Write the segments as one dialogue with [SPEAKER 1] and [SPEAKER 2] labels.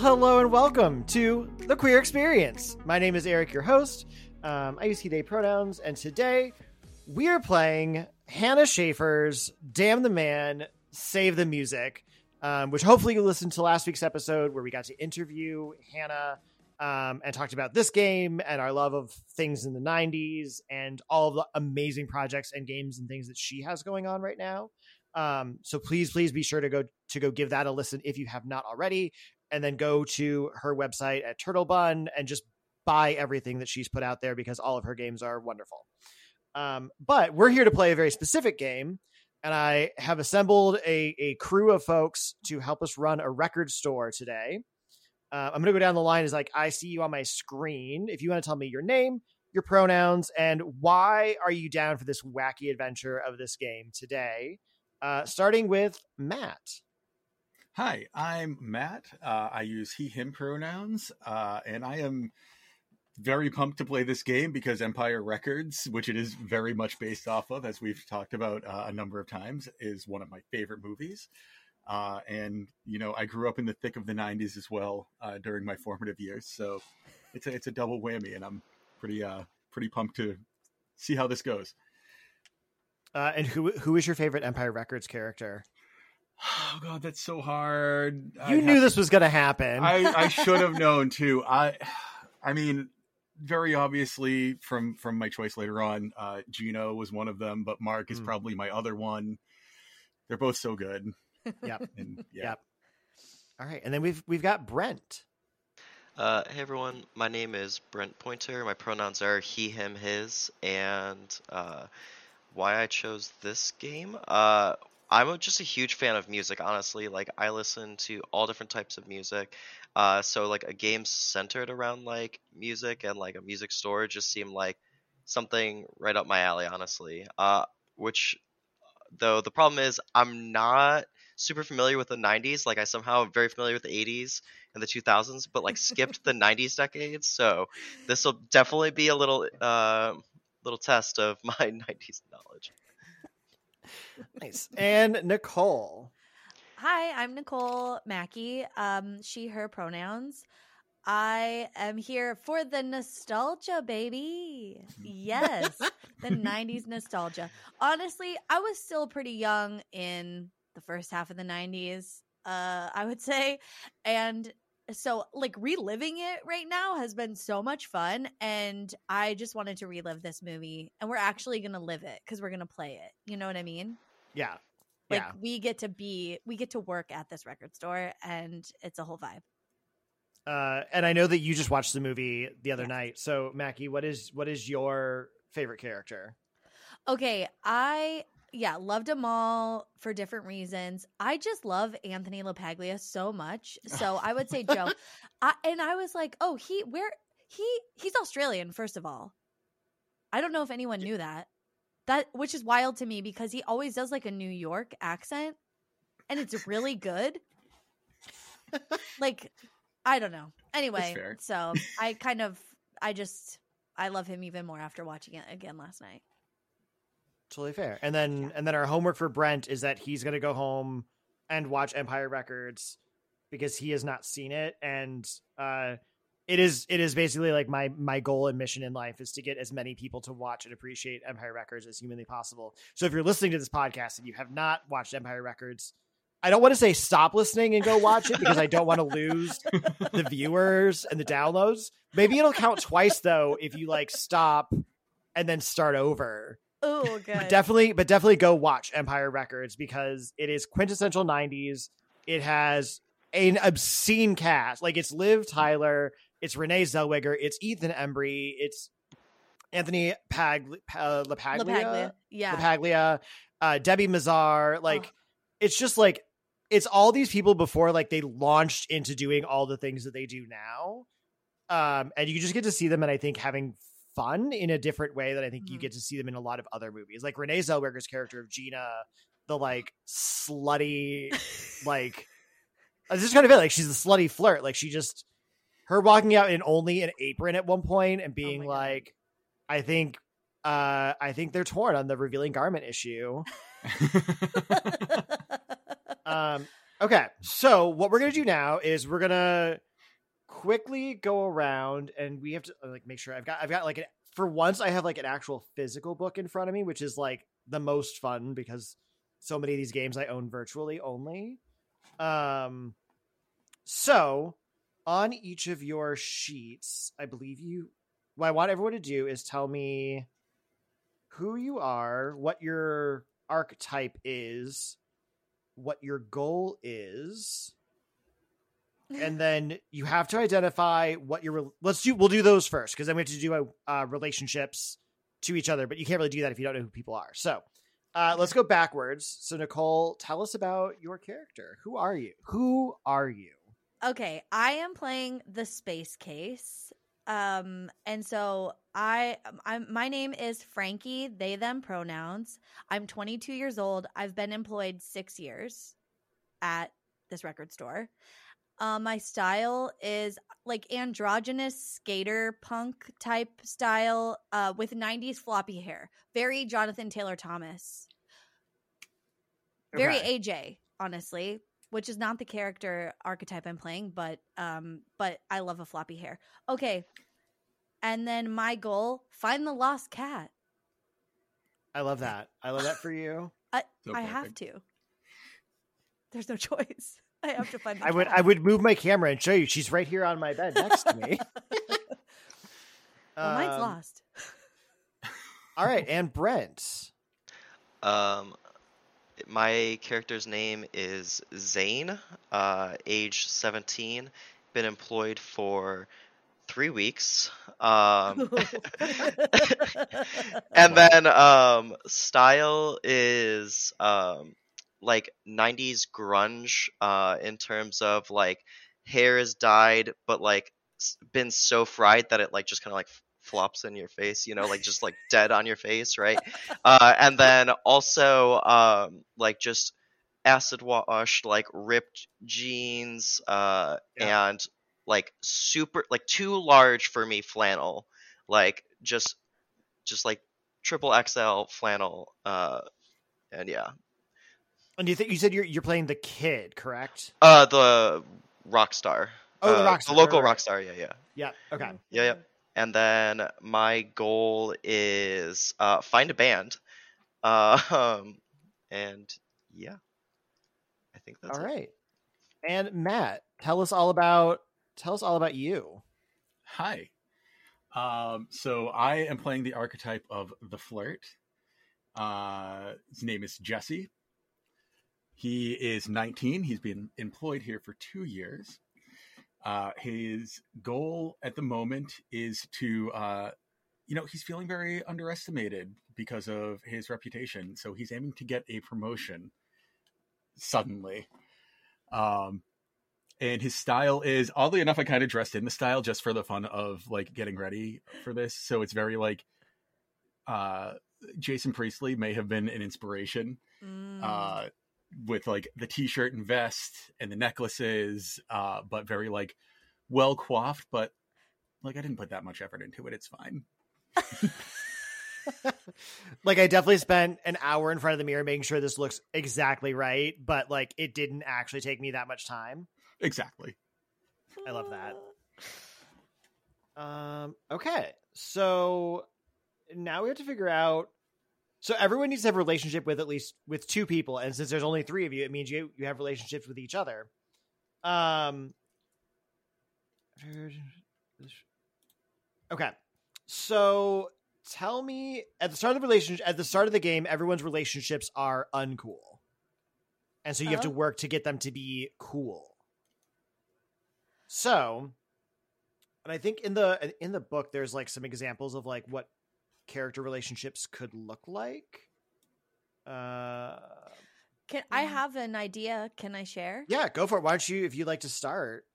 [SPEAKER 1] hello and welcome to the Queer Experience. My name is Eric, your host. Um, I use he, they pronouns, and today we are playing Hannah Shaffer's Damn the Man, Save the Music, um, which hopefully you listened to last week's episode where we got to interview Hannah um, and talked about this game and our love of things in the 90s and all of the amazing projects and games and things that she has going on right now. Um, so please, please be sure to go to go give that a listen if you have not already, and then go to her website at Turtle Bun and just buy everything that she's put out there because all of her games are wonderful. Um, but we're here to play a very specific game, and I have assembled a, a crew of folks to help us run a record store today. Uh, I'm going to go down the line as like I see you on my screen. If you want to tell me your name, your pronouns, and why are you down for this wacky adventure of this game today? Uh, starting with Matt.
[SPEAKER 2] Hi, I'm Matt. Uh, I use he, him pronouns, uh, and I am very pumped to play this game because Empire Records, which it is very much based off of, as we've talked about uh, a number of times, is one of my favorite movies. Uh, and you know, I grew up in the thick of the '90s as well uh, during my formative years, so it's a it's a double whammy, and I'm pretty uh pretty pumped to see how this goes.
[SPEAKER 1] And who who is your favorite Empire Records character?
[SPEAKER 2] Oh god, that's so hard.
[SPEAKER 1] You I'd knew this was going to happen.
[SPEAKER 2] I, I should have known too. I, I mean, very obviously from from my choice later on, uh, Gina was one of them, but Mark is mm. probably my other one. They're both so good.
[SPEAKER 1] Yep. And, yeah. Yep. All right, and then we've we've got Brent.
[SPEAKER 3] Uh, hey everyone, my name is Brent Pointer. My pronouns are he, him, his, and uh, why I chose this game. Uh, I'm just a huge fan of music, honestly. Like I listen to all different types of music. Uh, so like a game centered around like music and like a music store just seemed like something right up my alley, honestly. Uh, which though the problem is I'm not super familiar with the 90s. Like I somehow am very familiar with the 80s and the 2000s, but like skipped the 90s decades. So this will definitely be a little uh, little test of my 90s knowledge.
[SPEAKER 1] Nice. And Nicole.
[SPEAKER 4] Hi, I'm Nicole Mackey. Um, she, her pronouns. I am here for the nostalgia, baby. Yes, the 90s nostalgia. Honestly, I was still pretty young in the first half of the 90s, uh, I would say. And so like reliving it right now has been so much fun and i just wanted to relive this movie and we're actually gonna live it because we're gonna play it you know what i mean
[SPEAKER 1] yeah
[SPEAKER 4] like
[SPEAKER 1] yeah.
[SPEAKER 4] we get to be we get to work at this record store and it's a whole vibe
[SPEAKER 1] uh and i know that you just watched the movie the other yes. night so mackie what is what is your favorite character
[SPEAKER 4] okay i yeah, loved them all for different reasons. I just love Anthony LaPaglia so much. So I would say Joe. I, and I was like, oh, he where he he's Australian, first of all. I don't know if anyone knew that. That which is wild to me because he always does like a New York accent and it's really good. like I don't know. Anyway, so I kind of I just I love him even more after watching it again last night
[SPEAKER 1] totally fair. And then yeah. and then our homework for Brent is that he's going to go home and watch Empire Records because he has not seen it and uh it is it is basically like my my goal and mission in life is to get as many people to watch and appreciate Empire Records as humanly possible. So if you're listening to this podcast and you have not watched Empire Records, I don't want to say stop listening and go watch it because I don't want to lose the viewers and the downloads. Maybe it'll count twice though if you like stop and then start over
[SPEAKER 4] Oh, good.
[SPEAKER 1] But definitely, but definitely go watch Empire Records because it is quintessential '90s. It has an obscene cast. Like it's Liv Tyler, it's Renee Zellweger, it's Ethan Embry, it's Anthony Pag uh, LaPaglia, LaPaglia,
[SPEAKER 4] yeah,
[SPEAKER 1] LaPaglia, uh, Debbie Mazar. Like oh. it's just like it's all these people before like they launched into doing all the things that they do now. Um, and you just get to see them and I think having fun in a different way that I think mm-hmm. you get to see them in a lot of other movies. Like Renee Zellweger's character of Gina, the like slutty, like this is kind of it. Like she's a slutty flirt. Like she just her walking out in only an apron at one point and oh being oh like, I think uh I think they're torn on the revealing garment issue. um okay, so what we're gonna do now is we're gonna quickly go around and we have to uh, like make sure I've got I've got like an for once I have like an actual physical book in front of me, which is like the most fun because so many of these games I own virtually only. Um so on each of your sheets, I believe you what I want everyone to do is tell me who you are, what your archetype is, what your goal is, and then you have to identify what your let's do we'll do those first because then we have to do uh, relationships to each other but you can't really do that if you don't know who people are so uh, let's go backwards so nicole tell us about your character who are you who are you
[SPEAKER 4] Okay, I am playing the space case. Um and so I I'm my name is Frankie, they them pronouns. I'm 22 years old. I've been employed 6 years at this record store. Um my style is like androgynous skater punk type style uh with 90s floppy hair. Very Jonathan Taylor Thomas. Very
[SPEAKER 1] Okay.
[SPEAKER 4] AJ, honestly which is not the character archetype I'm playing, but um, but I love a floppy hair. Okay, and then my goal: find the lost cat.
[SPEAKER 1] i love that i love that for you
[SPEAKER 2] So
[SPEAKER 4] I have to. There's no choice. I have to find. The
[SPEAKER 1] i would i would move my camera and show you she's right here on my bed next to me
[SPEAKER 4] well, mine's
[SPEAKER 1] Um,
[SPEAKER 4] lost.
[SPEAKER 1] all right and brent
[SPEAKER 3] Um, my character's name is Zane, uh, age 17, been employed for three weeks. Um, and then um, style is um, like 90s grunge uh, in terms of like hair is dyed, but like been so fried that it like just kind of like flops in your face, you know, like just like dead on your face, right? Uh, and then also um, like just acid washed, like ripped jeans, uh, and like super like too large for me flannel, like just just like triple XL flannel, uh, and yeah,
[SPEAKER 1] and you think you said you're you're playing the kid correct
[SPEAKER 3] uh, the rock star.
[SPEAKER 1] Oh, the
[SPEAKER 3] uh,
[SPEAKER 1] rock star,
[SPEAKER 3] the local
[SPEAKER 1] right, right.
[SPEAKER 3] rock star, yeah, yeah.
[SPEAKER 1] yeah okay
[SPEAKER 3] Yeah, yeah. And then my goal is uh, find a band. Uh, um, and yeah, I think that's
[SPEAKER 1] all
[SPEAKER 3] it.
[SPEAKER 1] right and matt tell us all about tell us all about you
[SPEAKER 2] Hi. Um, so I am playing the archetype of the flirt. Uh, his name is Jesse. He is 19. He's been employed here for two years. Uh, his goal at the moment is to, uh, you know, he's feeling very underestimated because of his reputation. So he's aiming to get a promotion suddenly. Um, and his style is oddly enough i kind of dressed in the style just for the fun of like getting ready for this so it's very like uh jason priestley may have been an inspiration
[SPEAKER 4] Mm.
[SPEAKER 2] uh with like the t-shirt and vest and the necklaces uh but very like well coiffed but like i didn't put that much effort into it it's fine
[SPEAKER 1] like I definitely spent an hour in front of the mirror making sure this looks exactly right, but like it didn't actually take me that much time.
[SPEAKER 2] exactly
[SPEAKER 1] I love that. Um okay. So now we have to figure out so everyone needs to have a relationship with at least with two people and since there's only 3 of you it means you you have relationships with each other. Um Okay. So tell me at the start of the relationship at the start of the game everyone's relationships are uncool and so you have to
[SPEAKER 4] Oh.
[SPEAKER 1] work to get them to be cool so and i think in the in the book there's like some examples of like what character relationships could look like uh
[SPEAKER 4] Can I
[SPEAKER 1] Mhm.
[SPEAKER 4] have an idea? Can I share?
[SPEAKER 1] yeah go for it why don't you if you'd like to start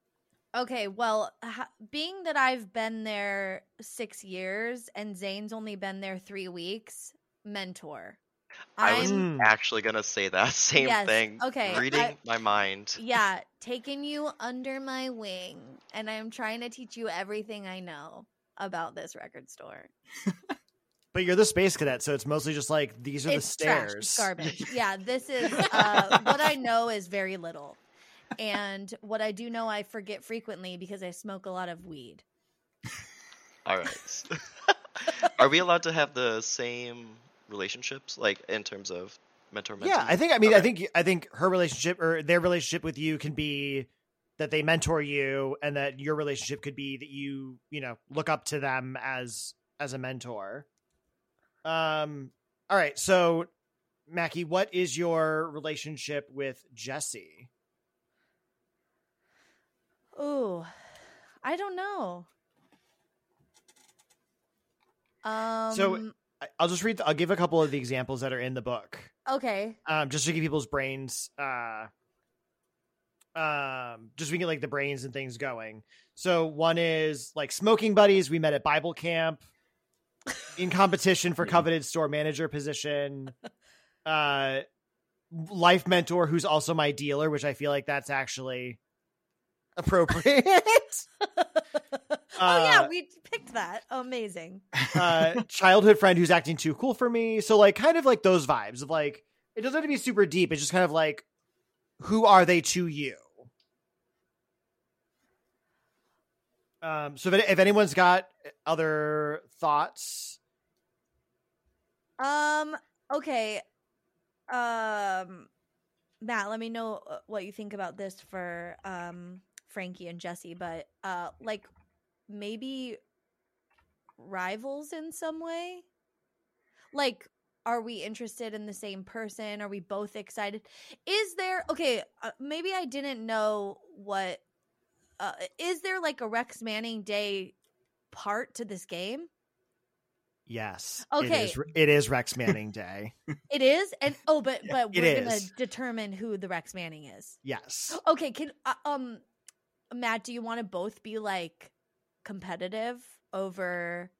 [SPEAKER 4] Okay, well, ha- being that I've been there six years and Zane's only been there three weeks, mentor.
[SPEAKER 3] I was
[SPEAKER 1] I'm-
[SPEAKER 3] actually gonna say that same
[SPEAKER 4] Yes,
[SPEAKER 3] thing.
[SPEAKER 4] okay,
[SPEAKER 3] Reading
[SPEAKER 4] I-
[SPEAKER 3] my mind.
[SPEAKER 4] yeah, taking you under my wing, and I'm trying to teach you everything I know about this record store.
[SPEAKER 1] but you're the space cadet so it's mostly just like these are
[SPEAKER 4] it's
[SPEAKER 1] the
[SPEAKER 4] trash,
[SPEAKER 1] stairs
[SPEAKER 4] it's garbage. yeah, this is uh, what I know is very little, and what I do know, I forget frequently because I smoke a lot of weed.
[SPEAKER 3] All right. Are we allowed to have the same relationships, like in terms of mentor mentee?
[SPEAKER 1] Yeah, I think. I mean, I think. I think her relationship or their relationship with you can be that they mentor you, and that your relationship could be that you, you know, look up to them as as a mentor. Um. All right. So, Mackie, what is your relationship with Jesse?
[SPEAKER 4] Oh, I don't know. Um.
[SPEAKER 1] I- I'll just read. I'll give a couple of the examples that are in the book.
[SPEAKER 4] okay.
[SPEAKER 1] um, just to get people's brains, uh, um, just to get like the brains and things going. So one is like smoking buddies. We met at Bible camp in competition for coveted store manager position. Uh, life mentor, who's also my dealer, which I feel like that's actually appropriate.
[SPEAKER 4] oh yeah, we picked that. Amazing.
[SPEAKER 1] uh, childhood friend who's acting too cool for me. So like kind of like those vibes of like it doesn't have to be super deep. It's just kind of like who are they to you? Um, so if, if anyone's got other thoughts,
[SPEAKER 4] Um. Okay. Um. Matt, let me know uh, what you think about this for um Frankie and Jesse, but uh, like maybe rivals in some way. Like, are we interested in the same person? Are we both excited? Is there okay? Uh, maybe I didn't know what. Uh, is there like a Rex Manning Day part to this game?
[SPEAKER 1] Yes,
[SPEAKER 4] Okay.
[SPEAKER 1] it is, it is Rex Manning Day.
[SPEAKER 4] It is, and oh, but but we're gonna
[SPEAKER 1] is.
[SPEAKER 4] determine who the Rex Manning is.
[SPEAKER 1] yes,
[SPEAKER 4] Okay, can uh, um, Matt, do you want to both be like competitive over?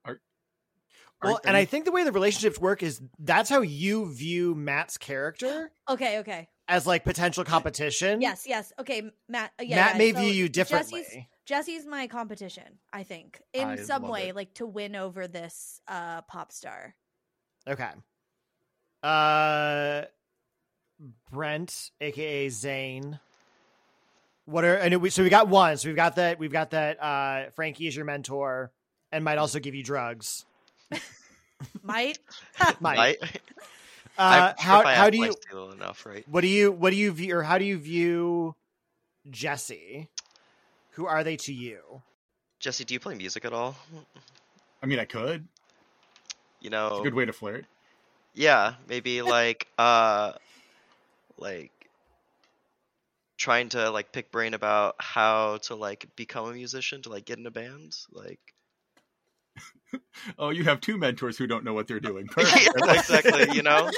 [SPEAKER 1] well,
[SPEAKER 2] Are-
[SPEAKER 1] and
[SPEAKER 2] are
[SPEAKER 1] I think the way the relationships work is that's how you view Matt's character
[SPEAKER 4] Okay, okay,
[SPEAKER 1] as like potential competition.
[SPEAKER 4] yes, yes. Okay, Matt. Uh, yeah,
[SPEAKER 1] Matt
[SPEAKER 4] yeah,
[SPEAKER 1] may
[SPEAKER 4] so
[SPEAKER 1] view you differently.
[SPEAKER 4] Jesse's, Jesse's my competition. I think in
[SPEAKER 2] I
[SPEAKER 4] some way,
[SPEAKER 2] it.
[SPEAKER 4] like to win over this uh pop star.
[SPEAKER 1] Okay. Uh Brent, aka Zane. What are and we so we got one. So we've got that we've got that uh Frankie is your mentor and might also give you drugs.
[SPEAKER 4] Might
[SPEAKER 1] Might.
[SPEAKER 3] Might.
[SPEAKER 1] Uh
[SPEAKER 3] sure
[SPEAKER 1] how how do you
[SPEAKER 3] Lifesteal enough, right?
[SPEAKER 1] what do you what do you view or how do you view Jesse? Who are they to you?
[SPEAKER 3] Jesse, do you play music at all?
[SPEAKER 2] I mean, I could.
[SPEAKER 3] You
[SPEAKER 2] It's
[SPEAKER 3] know,
[SPEAKER 2] a good way to flirt.
[SPEAKER 3] yeah, maybe like uh, like trying to like pick brain about how to like become a musician to like get in a band, like.
[SPEAKER 2] Oh, you have two mentors who don't know what they're doing.
[SPEAKER 3] Yeah, exactly. You know,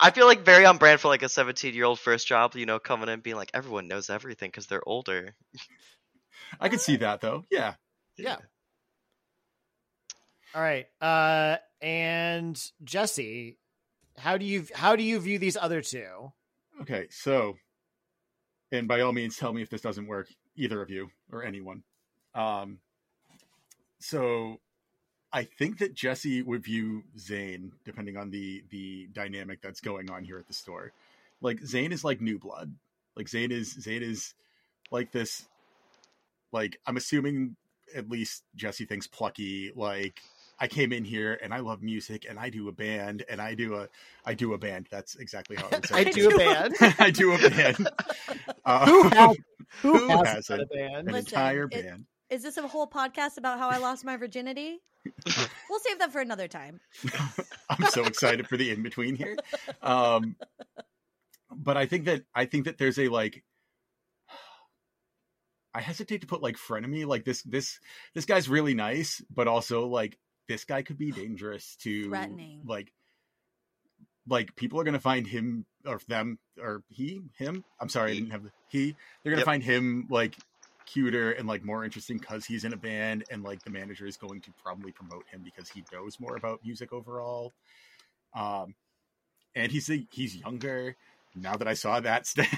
[SPEAKER 3] I feel like very on brand for like a 17 year old first job. You know, coming in being like everyone knows everything because they're older.
[SPEAKER 2] I could see that though. Yeah.
[SPEAKER 1] Yeah. All right. Uh and Jesse, how do you how do you view these other two?
[SPEAKER 2] Okay. So, and by all means, tell me if this doesn't work, either of you or anyone. Um. So, I think that Jesse would view Zane, depending on the the dynamic that's going on here at the store. Like Zane is like new blood. Like Zane is Zane is like this. Like I'm assuming at least Jesse thinks plucky. Like I came in here and I love music and I do a band and I do a I do a band. That's exactly how I would say.
[SPEAKER 1] I do a band.
[SPEAKER 2] I do a band. Uh,
[SPEAKER 1] Who has who,
[SPEAKER 2] Who
[SPEAKER 1] hasn't
[SPEAKER 2] hasn't?
[SPEAKER 1] a band?
[SPEAKER 2] an
[SPEAKER 4] Listen,
[SPEAKER 2] entire
[SPEAKER 4] it-
[SPEAKER 2] band?
[SPEAKER 4] Is this a whole podcast about how I lost my virginity? we'll save that for another time.
[SPEAKER 2] I'm so excited for the in between here. Um, but I think that I think that there's a like. I hesitate to put like frenemy. Like this, this, this guy's really nice, but also like this guy could be dangerous to
[SPEAKER 4] Threatening.
[SPEAKER 2] Like, like people are gonna find him or them or he, him. I'm sorry, I didn't have the he. They're gonna
[SPEAKER 3] Yep.
[SPEAKER 2] find him like cuter and like more interesting because he's in a band and like the manager is going to probably promote him because he knows more about music overall. Um and he's a, he's younger now that i saw that stat.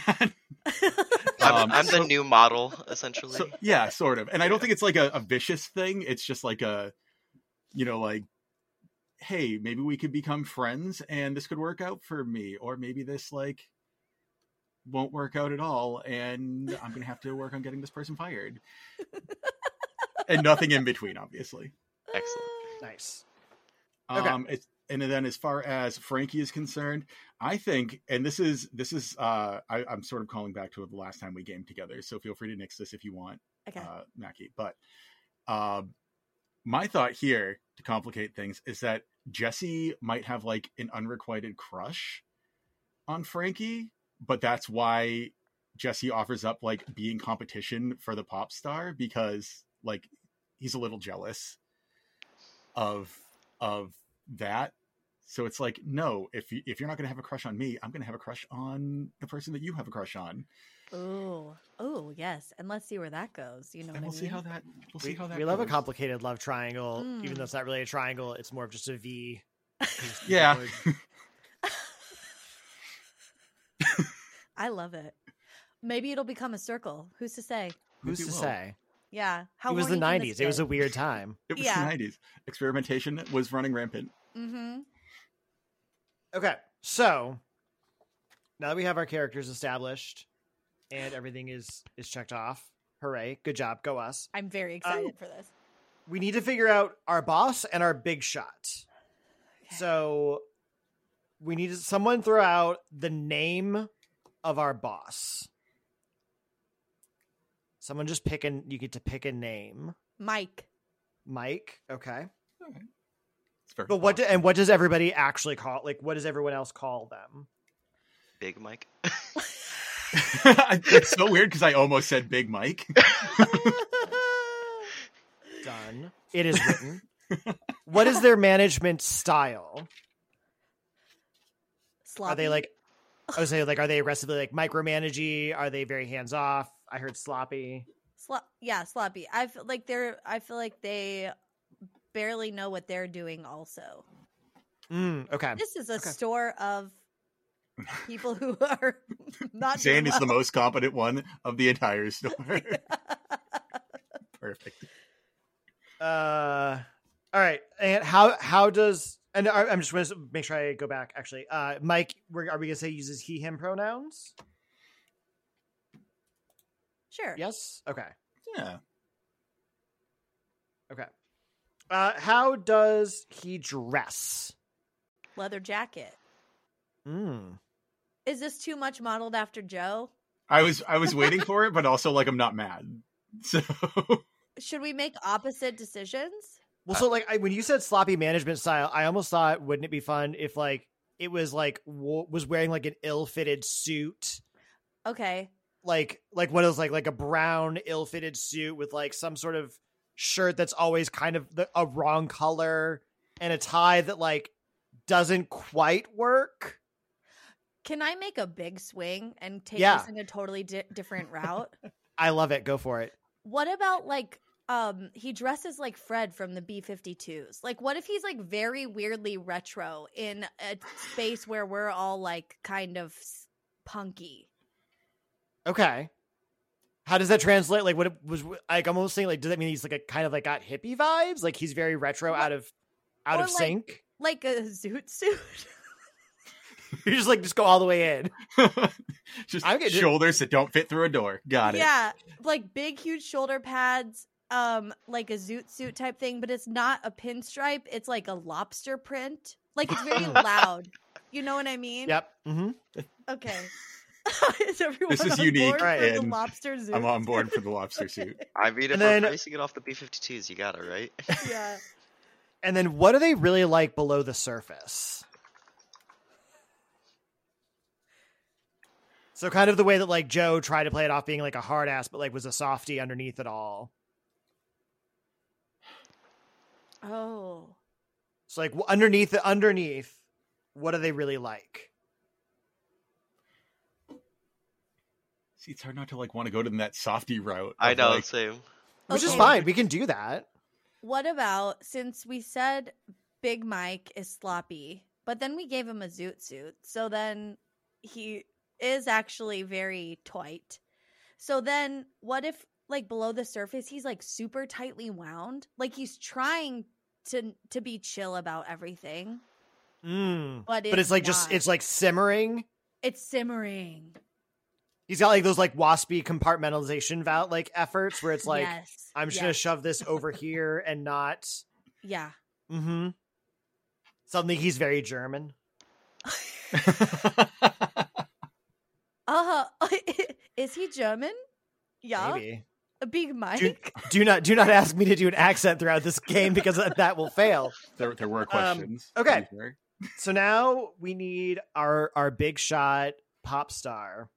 [SPEAKER 3] I'm,
[SPEAKER 2] Um,
[SPEAKER 3] I'm the new model, essentially.
[SPEAKER 2] so, yeah sort of. And i don't think it's like a, a vicious thing. It's just like a you know like hey maybe we could become friends and this could work out for me or maybe this like won't work out at all, and I'm gonna have to work on getting this person fired, and nothing in between, obviously.
[SPEAKER 3] Excellent.
[SPEAKER 1] Nice. Okay.
[SPEAKER 2] Um, it's, and then as far as Frankie is concerned, I think, and this is this is uh, I, I'm sort of calling back to the last time we gamed together. So feel free to nix this if you want,
[SPEAKER 4] Okay.
[SPEAKER 2] uh, Mackie. But uh, my thought here to complicate things is that Jesse might have like an unrequited crush on Frankie, but that's why Jesse offers up like being competition for the pop star because like he's a little jealous of of that. So it's like, no, if you, if you're not going to have a crush on me, I'm going to have a crush on the person that you have a crush on,
[SPEAKER 4] Oh, Oh, yes. And let's see where that goes. You know
[SPEAKER 2] and
[SPEAKER 4] what
[SPEAKER 2] we'll
[SPEAKER 4] I
[SPEAKER 2] see how that we'll see how that.
[SPEAKER 1] we love a complicated love triangle, even
[SPEAKER 4] Mm.
[SPEAKER 1] though it's not really a triangle. It's more of just a V.
[SPEAKER 2] Yeah.
[SPEAKER 4] I love it. Maybe it'll become a circle. Who's to say?
[SPEAKER 1] Who's to say?
[SPEAKER 4] Yeah. How
[SPEAKER 1] it was the
[SPEAKER 4] horny can this
[SPEAKER 1] 90s. It was a weird time.
[SPEAKER 2] It was
[SPEAKER 4] Yeah.
[SPEAKER 2] the 90s. Experimentation was running rampant.
[SPEAKER 4] Mm-hmm.
[SPEAKER 1] Okay, so now that we have our characters established and everything is is checked off, hooray! Good job, go us.
[SPEAKER 4] I'm very excited for this.
[SPEAKER 1] We need to figure out our boss and our big shot. So we need to, someone throw out the name of our boss. Someone just pick an. You get to pick a name.
[SPEAKER 4] Mike.
[SPEAKER 1] Mike. Okay.
[SPEAKER 2] It's very
[SPEAKER 1] But what do, and what does everybody actually call? Like, what does everyone else call them?
[SPEAKER 3] Big Mike.
[SPEAKER 2] it's so weird because I almost said Big Mike.
[SPEAKER 1] Done. It is written. what is their management style?
[SPEAKER 4] Sloppy.
[SPEAKER 1] Are they like? I would say like, are they aggressively like micromanagey? Are they very hands off? I heard sloppy.
[SPEAKER 4] Slo- yeah, sloppy. I feel like they're. I feel like they barely know what they're doing. Also,
[SPEAKER 1] Mm, okay.
[SPEAKER 4] this is a
[SPEAKER 1] Okay.
[SPEAKER 4] store of people who are not.
[SPEAKER 2] Zane
[SPEAKER 4] doing
[SPEAKER 2] is the most competent one of the entire store. Perfect.
[SPEAKER 1] Uh, all right. And how how does and I- I'm just going to make sure I go back. Actually, uh, Mike, we're, are we going to say uses he him pronouns?
[SPEAKER 4] Sure.
[SPEAKER 1] Yes. Okay.
[SPEAKER 2] Yeah.
[SPEAKER 1] Okay. Uh, how does he dress?
[SPEAKER 4] Leather jacket.
[SPEAKER 1] Mm.
[SPEAKER 4] Is this too much modeled after Joe?
[SPEAKER 2] I was I was waiting for it, but also like I'm not mad. So
[SPEAKER 4] Should we make opposite decisions?
[SPEAKER 1] Well, so like I, when you said sloppy management style, I almost thought, wouldn't it be fun if like it was like w- was wearing like an ill-fitted suit,
[SPEAKER 4] Okay.
[SPEAKER 1] like like what is like like a brown ill-fitted suit with like some sort of shirt that's always kind of the, a wrong color and a tie that like doesn't quite work.
[SPEAKER 4] Can I make a big swing and take
[SPEAKER 1] Yeah.
[SPEAKER 4] this in a totally di- different route?
[SPEAKER 1] I love it. Go for it.
[SPEAKER 4] what about like um he dresses like Fred from the B52s? Like what if he's like very weirdly retro in a space where we're all like kind of punky?
[SPEAKER 1] Okay. How does that translate? Like, what it was like? I'm almost saying, like, does that mean he's like a kind of like got hippie vibes? Like he's very retro,
[SPEAKER 4] What-
[SPEAKER 1] out of out
[SPEAKER 4] or
[SPEAKER 1] of
[SPEAKER 4] like-
[SPEAKER 1] sync.
[SPEAKER 4] Like a zoot suit?
[SPEAKER 1] You just like just go all the way in.
[SPEAKER 2] just
[SPEAKER 1] I'm getting-
[SPEAKER 2] shoulders that don't fit through a door. Got it.
[SPEAKER 4] yeah, like big huge shoulder pads, um like a zoot suit type thing, but it's not a pinstripe, it's like a lobster print. Like it's very loud. You know what I mean?
[SPEAKER 1] Yep. Mm-hmm.
[SPEAKER 4] Okay. is everyone
[SPEAKER 2] This is
[SPEAKER 4] on
[SPEAKER 2] unique,
[SPEAKER 4] board for the lobster zoot?
[SPEAKER 2] I'm on board for the lobster suit.
[SPEAKER 3] I mean, if
[SPEAKER 1] And
[SPEAKER 3] we're
[SPEAKER 1] then-
[SPEAKER 3] basing it off the B-52s, you got it, right?
[SPEAKER 4] yeah.
[SPEAKER 1] And then what are they really like below the surface? So kind of the way that like Joe tried to play it off being like a hard ass, but like was a softy underneath it all.
[SPEAKER 4] Oh.
[SPEAKER 1] So like underneath the underneath, what are they really like?
[SPEAKER 2] See, it's hard not to like want to go to that softy route.
[SPEAKER 3] I know,
[SPEAKER 2] like,
[SPEAKER 3] same.
[SPEAKER 1] Which is fine. We can do that.
[SPEAKER 4] What about since we said Big Mike is sloppy, but then we gave him a zoot suit, so then he is actually very tight. So then what if like below the surface he's like super tightly wound? Like he's trying to to be chill about everything,
[SPEAKER 1] Mm.
[SPEAKER 4] but it's,
[SPEAKER 1] But it's like just it's like simmering.
[SPEAKER 4] it's simmering.
[SPEAKER 1] He's got like those like waspy compartmentalization val like efforts where it's like
[SPEAKER 4] yes.
[SPEAKER 1] I'm just
[SPEAKER 4] yes.
[SPEAKER 1] gonna shove this over here and not.
[SPEAKER 4] Yeah.
[SPEAKER 1] Mm-hmm. Suddenly he's very German.
[SPEAKER 4] Uh, huh. is he German? Yeah.
[SPEAKER 1] Maybe.
[SPEAKER 4] A big Mike.
[SPEAKER 1] Do, do not do not ask me to do an accent throughout this game because that will fail.
[SPEAKER 2] there, there were
[SPEAKER 1] Um,
[SPEAKER 2] questions.
[SPEAKER 1] okay.
[SPEAKER 2] to be fair.
[SPEAKER 1] So now we need our our big shot pop star,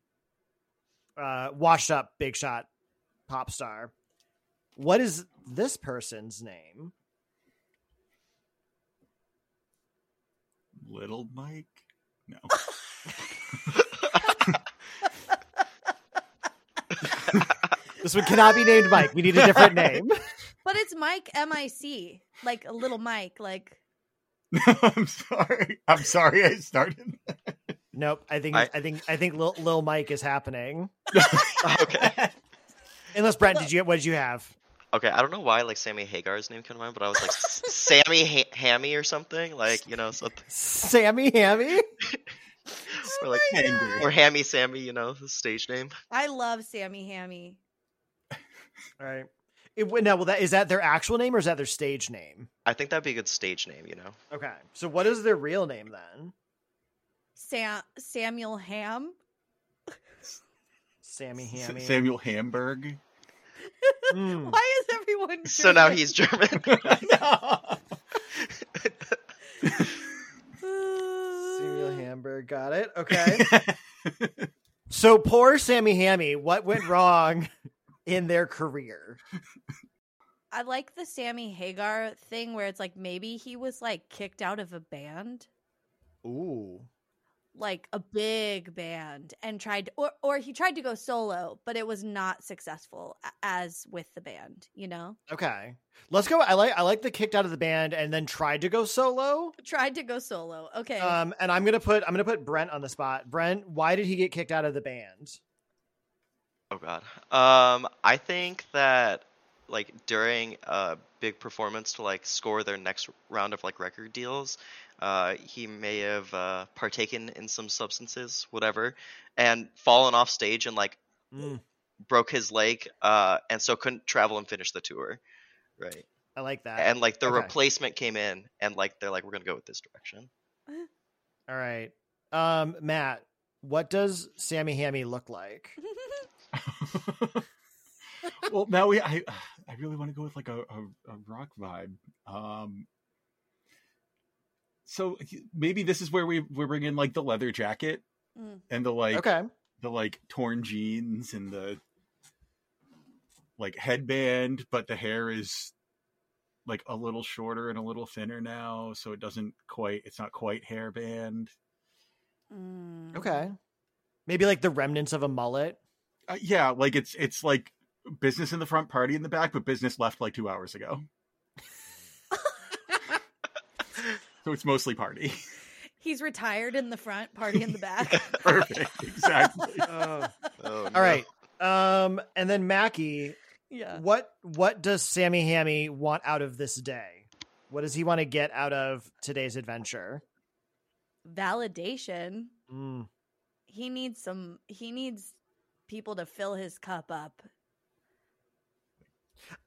[SPEAKER 1] uh, washed up big shot pop star. What is this person's name?
[SPEAKER 2] Little Mike. No.
[SPEAKER 1] This one cannot be named Mike. We need a different name.
[SPEAKER 4] but it's Mike M I C. Like a little Mike. Like No,
[SPEAKER 2] I'm sorry. I'm sorry. I started.
[SPEAKER 1] Nope. I think
[SPEAKER 3] I-
[SPEAKER 1] I, think I think Lil, Lil Mike is happening.
[SPEAKER 3] okay.
[SPEAKER 1] Unless Brent, did you what did you have?
[SPEAKER 3] Okay, I don't know why like Sammy Hagar's name came to mind, but I was like S- Sammy ha- Hammy or something, like you know, something
[SPEAKER 1] Sammy Hammy.
[SPEAKER 3] or like oh
[SPEAKER 2] Angry.
[SPEAKER 3] or Hammy Sammy, you know, the stage name.
[SPEAKER 4] I love Sammy Hammy.
[SPEAKER 1] All right. It, now, well, that is that their actual name or is that their stage name?
[SPEAKER 3] I think that'd be a good stage name, you know.
[SPEAKER 1] Okay. So what is their real name then?
[SPEAKER 4] Sam Samuel Ham.
[SPEAKER 1] Sammy
[SPEAKER 2] S-
[SPEAKER 1] Hammy.
[SPEAKER 2] Samuel Hamburg.
[SPEAKER 1] Mm.
[SPEAKER 4] Why is everyone
[SPEAKER 3] So now he's German.
[SPEAKER 1] Samuel Hamburg. Got it. Okay. so poor Sammy Hammy. What went wrong in their career?
[SPEAKER 4] I like the Sammy Hagar thing where it's like maybe he was like kicked out of a band,
[SPEAKER 1] Ooh.
[SPEAKER 4] like a big band, and tried or or he tried to go solo, but it was not successful as with the band. You know,
[SPEAKER 1] Okay. Let's go. I like I like the kicked out of the band and then tried to go solo.
[SPEAKER 4] tried to go solo. Okay,
[SPEAKER 1] Um, and I'm gonna put I'm gonna put Brent on the spot. Brent, why did he get kicked out of the band?
[SPEAKER 3] Oh god. Um, I think that like during a big performance to like score their next round of like record deals, uh, he may have uh, partaken in some substances, whatever, and fallen off stage and like
[SPEAKER 1] Mm,
[SPEAKER 3] broke his leg, uh, and so couldn't travel and finish the tour, right?
[SPEAKER 1] I like that.
[SPEAKER 3] And like the
[SPEAKER 1] okay.
[SPEAKER 3] replacement came in, and like they're like, we're gonna go with this direction.
[SPEAKER 1] All right. Um, Matt, what does Sammy Hammy look like?
[SPEAKER 2] well, now we. I I really want to go with like a, a, a rock vibe. Um. So maybe this is where we we're bringing like the leather jacket
[SPEAKER 4] Mm.
[SPEAKER 2] and the like
[SPEAKER 1] okay.
[SPEAKER 2] the like torn jeans and the like headband, but the hair is like a little shorter and a little thinner now, so it doesn't quite. It's not quite hairband.
[SPEAKER 4] Mm.
[SPEAKER 1] Okay. Maybe like the remnants of a mullet.
[SPEAKER 2] Uh, yeah, like it's it's like business in the front, party in the back, but business left like two hours ago. so it's mostly party.
[SPEAKER 4] He's retired in the front, party in the back.
[SPEAKER 2] Perfect, exactly.
[SPEAKER 1] Oh.
[SPEAKER 3] Oh,
[SPEAKER 1] All right. Um, and then Mackie,
[SPEAKER 4] yeah.
[SPEAKER 1] what what does Sammy Hammy want out of this day? What does he want to get out of today's adventure?
[SPEAKER 4] Validation.
[SPEAKER 1] Mm.
[SPEAKER 4] He needs some. He needs people to fill his cup up.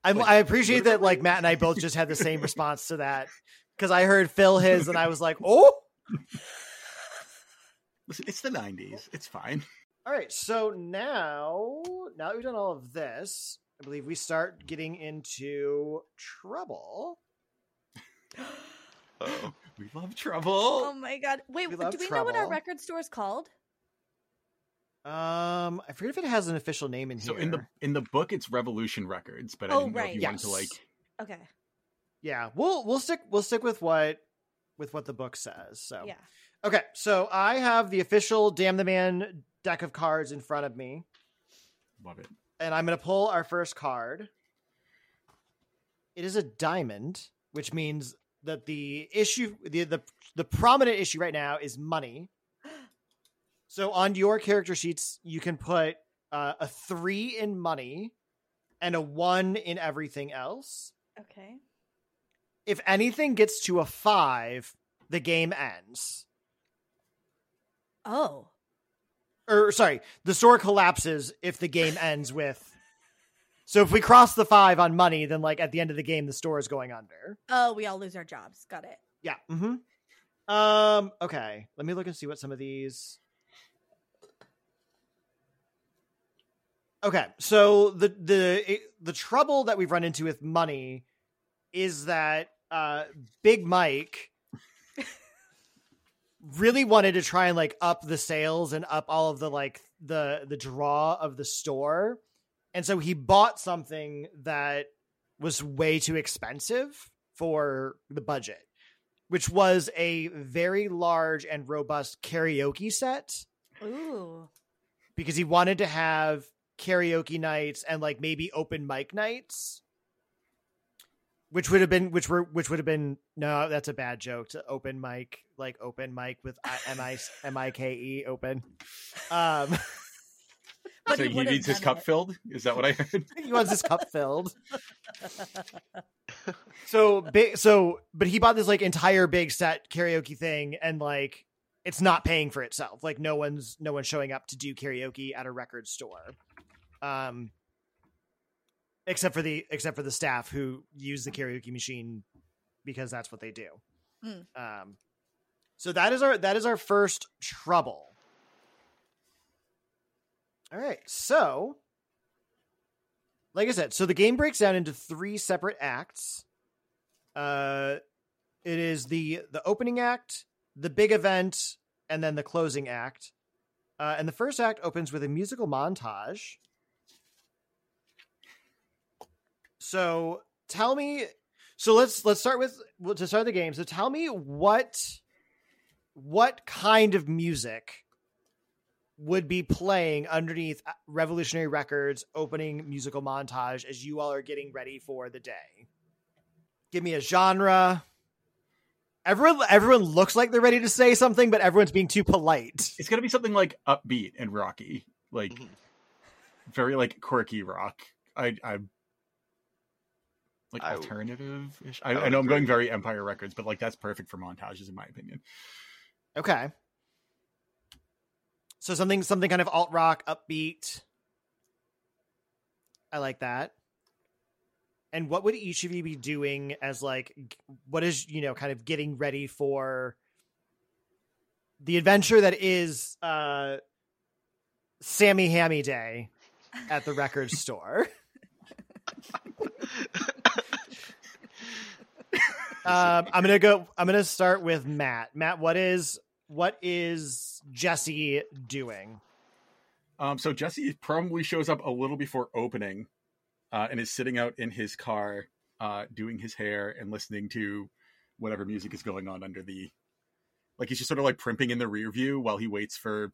[SPEAKER 1] I,
[SPEAKER 2] Like,
[SPEAKER 1] I appreciate that. Like Matt and I both just had the same response to that because I heard Phil his and I was like, oh.
[SPEAKER 2] Listen, it's the '90s. It's fine.
[SPEAKER 1] All right, so now now that we've done all of this, I believe we start getting into trouble.
[SPEAKER 3] Uh-oh.
[SPEAKER 2] We love trouble.
[SPEAKER 4] Oh my god! Wait,
[SPEAKER 1] We
[SPEAKER 4] do
[SPEAKER 1] love
[SPEAKER 4] we know what our record store is called?
[SPEAKER 1] Um, I forget if it has an official name in
[SPEAKER 2] so
[SPEAKER 1] here.
[SPEAKER 2] So in the in the book, it's Revolution Records, but I
[SPEAKER 4] Oh,
[SPEAKER 2] didn't know
[SPEAKER 4] right.
[SPEAKER 2] if you wanted to like.
[SPEAKER 4] Okay.
[SPEAKER 1] yeah, we'll we'll stick we'll stick with what with what the book says. So
[SPEAKER 4] Yeah.
[SPEAKER 1] okay, so I have the official Damn the Man deck of cards in front of me,
[SPEAKER 2] Love it.
[SPEAKER 1] and I'm going to pull our first card. It is a diamond, which means that the issue the the the prominent issue right now is money. So on your character sheets, you can put uh, a three in money and a one in everything else.
[SPEAKER 4] Okay.
[SPEAKER 1] If anything gets to a five, the game ends.
[SPEAKER 4] Oh.
[SPEAKER 1] or sorry, the store collapses if the game ends with. So if we cross the five on money, then like at the end of the game, the store is going under.
[SPEAKER 4] Oh, we all lose our jobs. Got it.
[SPEAKER 1] Yeah. hmm Um. Okay. Let me look and see what some of these. Okay, so the the the trouble that we've run into with money is that uh, Big Mike really wanted to try and like up the sales and up all of the like the the draw of the store, and so he bought something that was way too expensive for the budget which was a very large and robust karaoke set
[SPEAKER 4] Ooh.
[SPEAKER 1] because he wanted to have karaoke nights and like maybe open mic nights which would have been which were which would have been no that's a bad joke to open mic like open mic with I- m i m i k e open um
[SPEAKER 2] so
[SPEAKER 4] he
[SPEAKER 2] he needs his cup
[SPEAKER 4] it.
[SPEAKER 2] filled. Is that what I heard?
[SPEAKER 1] he wants his cup filled so big so but he bought this like entire big set karaoke thing and like it's not paying for itself like no one's no one's showing up to do karaoke at a record store um except for the except for the staff who use the karaoke machine because that's what they do
[SPEAKER 4] Mm.
[SPEAKER 1] um so that is our that is our first trouble all right so like I said, so the game breaks down into three separate acts. Uh, it is the the opening act, the big event, and then the closing act. Uh, and the first act opens with a musical montage. So tell me, so let's let's start with well, to start the game. So tell me what what kind of music would be playing underneath uh, Revolutionary Records opening musical montage as you all are getting ready for the day. Give me a genre. Everyone everyone looks like they're ready to say something, but everyone's being too polite.
[SPEAKER 2] It's gonna be something like upbeat and rocky, like
[SPEAKER 3] Mhm.
[SPEAKER 2] very like quirky rock. I I like
[SPEAKER 3] I-
[SPEAKER 2] alternative ish. I,
[SPEAKER 3] I
[SPEAKER 2] I, know I'm going very Empire Records, but like that's perfect for montages in my opinion.
[SPEAKER 1] Okay. So something something kind of alt rock, upbeat. I like that. And what would each of you be doing as like what is, you know, kind of getting ready for the adventure that is uh Sammy Hammy Day at the record store? Um, I'm gonna go. I'm gonna start with Matt. Matt, what is what is Jesse doing?
[SPEAKER 2] Um, so Jesse probably shows up a little before opening, uh, and is sitting out in his car, uh, doing his hair and listening to whatever music is going on under the, like he's just sort of like primping in the rear view while he waits for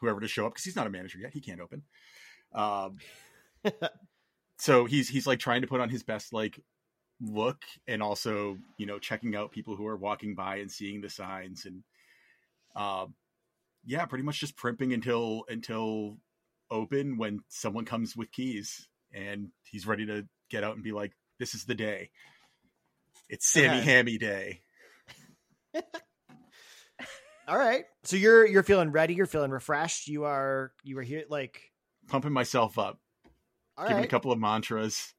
[SPEAKER 2] whoever to show up because he's not a manager yet. He can't open. Um, so he's he's like trying to put on his best like look and also you know checking out people who are walking by and seeing the signs and um yeah pretty much just primping until until open when someone comes with keys and he's ready to get out and be like this is the day it's sammy
[SPEAKER 1] Okay.
[SPEAKER 2] hammy day
[SPEAKER 1] All right. So you're you're feeling ready. You're feeling refreshed. You are you are here like
[SPEAKER 2] pumping myself up
[SPEAKER 1] all
[SPEAKER 2] giving a couple of mantras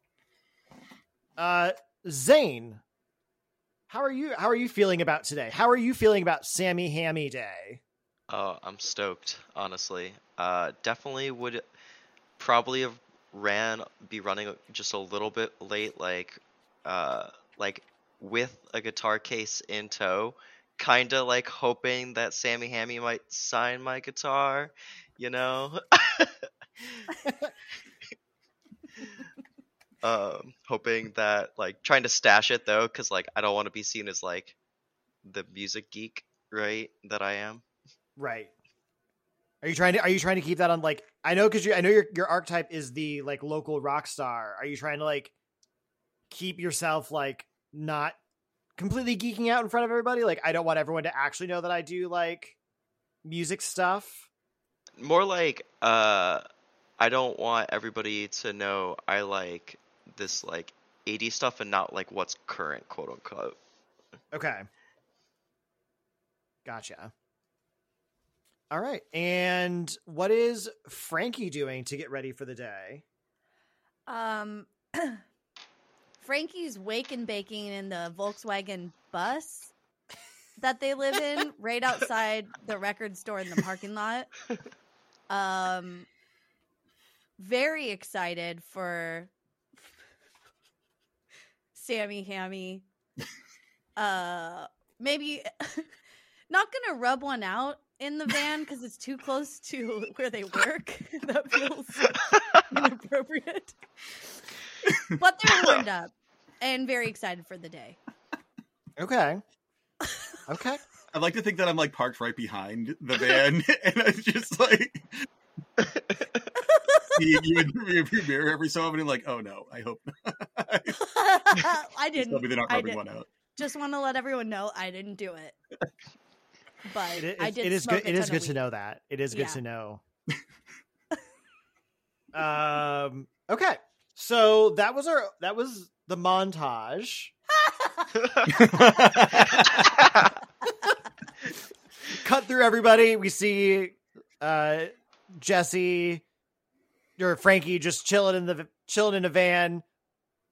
[SPEAKER 1] Uh, Zane, how are you? How are you feeling about today? How are you feeling about Sammy Hammy Day?
[SPEAKER 3] Oh, I'm stoked, honestly. Uh, definitely would probably have ran be running just a little bit late, like uh, like with a guitar case in tow, kind of like hoping that Sammy Hammy might sign my guitar, you know. um, hoping that like trying to stash it though, because like I don't want to be seen as like the music geek, right? That I am.
[SPEAKER 1] Right. Are you trying to? Are you trying to keep that on? Like, I know because you. I know your your archetype is the like local rock star. Are you trying to like keep yourself like not completely geeking out in front of everybody? Like, I don't want everyone to actually know that I do like music stuff.
[SPEAKER 3] more like uh i don't want everybody to know i like this like 80 stuff and not like what's current quote unquote
[SPEAKER 1] Okay. Gotcha. All right. And what is Frankie doing to get ready for the day?
[SPEAKER 4] Um, Frankie's wake and baking in the Volkswagen bus that they live in, right outside the record store in the parking lot. Um, very excited for Sammy Hammy. Uh, maybe not gonna rub one out in the van because it's too close to where they work. that feels inappropriate. but they're warmed up and very excited for the day.
[SPEAKER 1] Okay. Okay.
[SPEAKER 2] I'd like to think that I'm like parked right behind the van, and I'm just like seeing you in the rearview mirror every so often. and like, oh no, I hope not.
[SPEAKER 4] I didn't.
[SPEAKER 2] tell me they're not
[SPEAKER 4] I
[SPEAKER 2] rubbing
[SPEAKER 4] did-
[SPEAKER 2] one out.
[SPEAKER 4] Just want to let everyone know I didn't do it. But
[SPEAKER 1] It,
[SPEAKER 4] I did.
[SPEAKER 1] it is good. It is good to know that. It is good
[SPEAKER 4] Yeah.
[SPEAKER 1] to know. um. Okay. So that was our. That was the montage. Cut through everybody. We see uh Jesse or Frankie just chilling in the chilling in a van,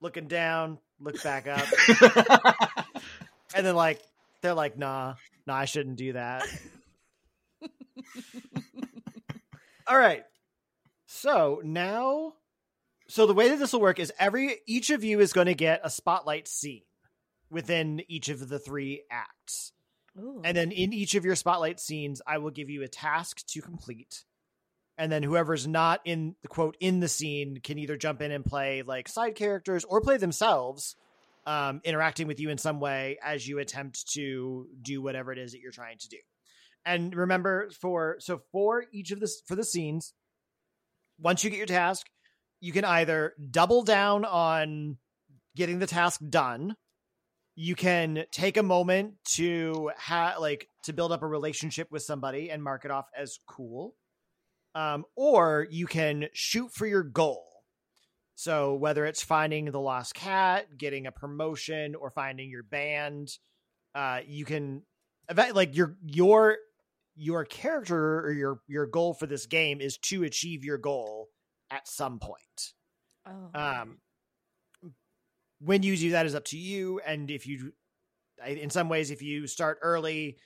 [SPEAKER 1] looking down, look back up, and then like they're like, "Nah, nah, I shouldn't do that." All right. So now, so the way that this will work is every each of you is going to get a spotlight scene within each of the three acts.
[SPEAKER 4] Ooh.
[SPEAKER 1] And then in each of your spotlight scenes, I will give you a task to complete. And then whoever's not in the quote in the scene can either jump in and play like side characters or play themselves, um, interacting with you in some way as you attempt to do whatever it is that you're trying to do. And remember, for so for each of this for the scenes, once you get your task, you can either double down on getting the task done you can take a moment to have like to build up a relationship with somebody and mark it off as cool um, or you can shoot for your goal so whether it's finding the lost cat getting a promotion or finding your band uh, you can like your your your character or your your goal for this game is to achieve your goal at some point
[SPEAKER 4] oh.
[SPEAKER 1] um, when you do that is up to you, and if you, in some ways, if you start early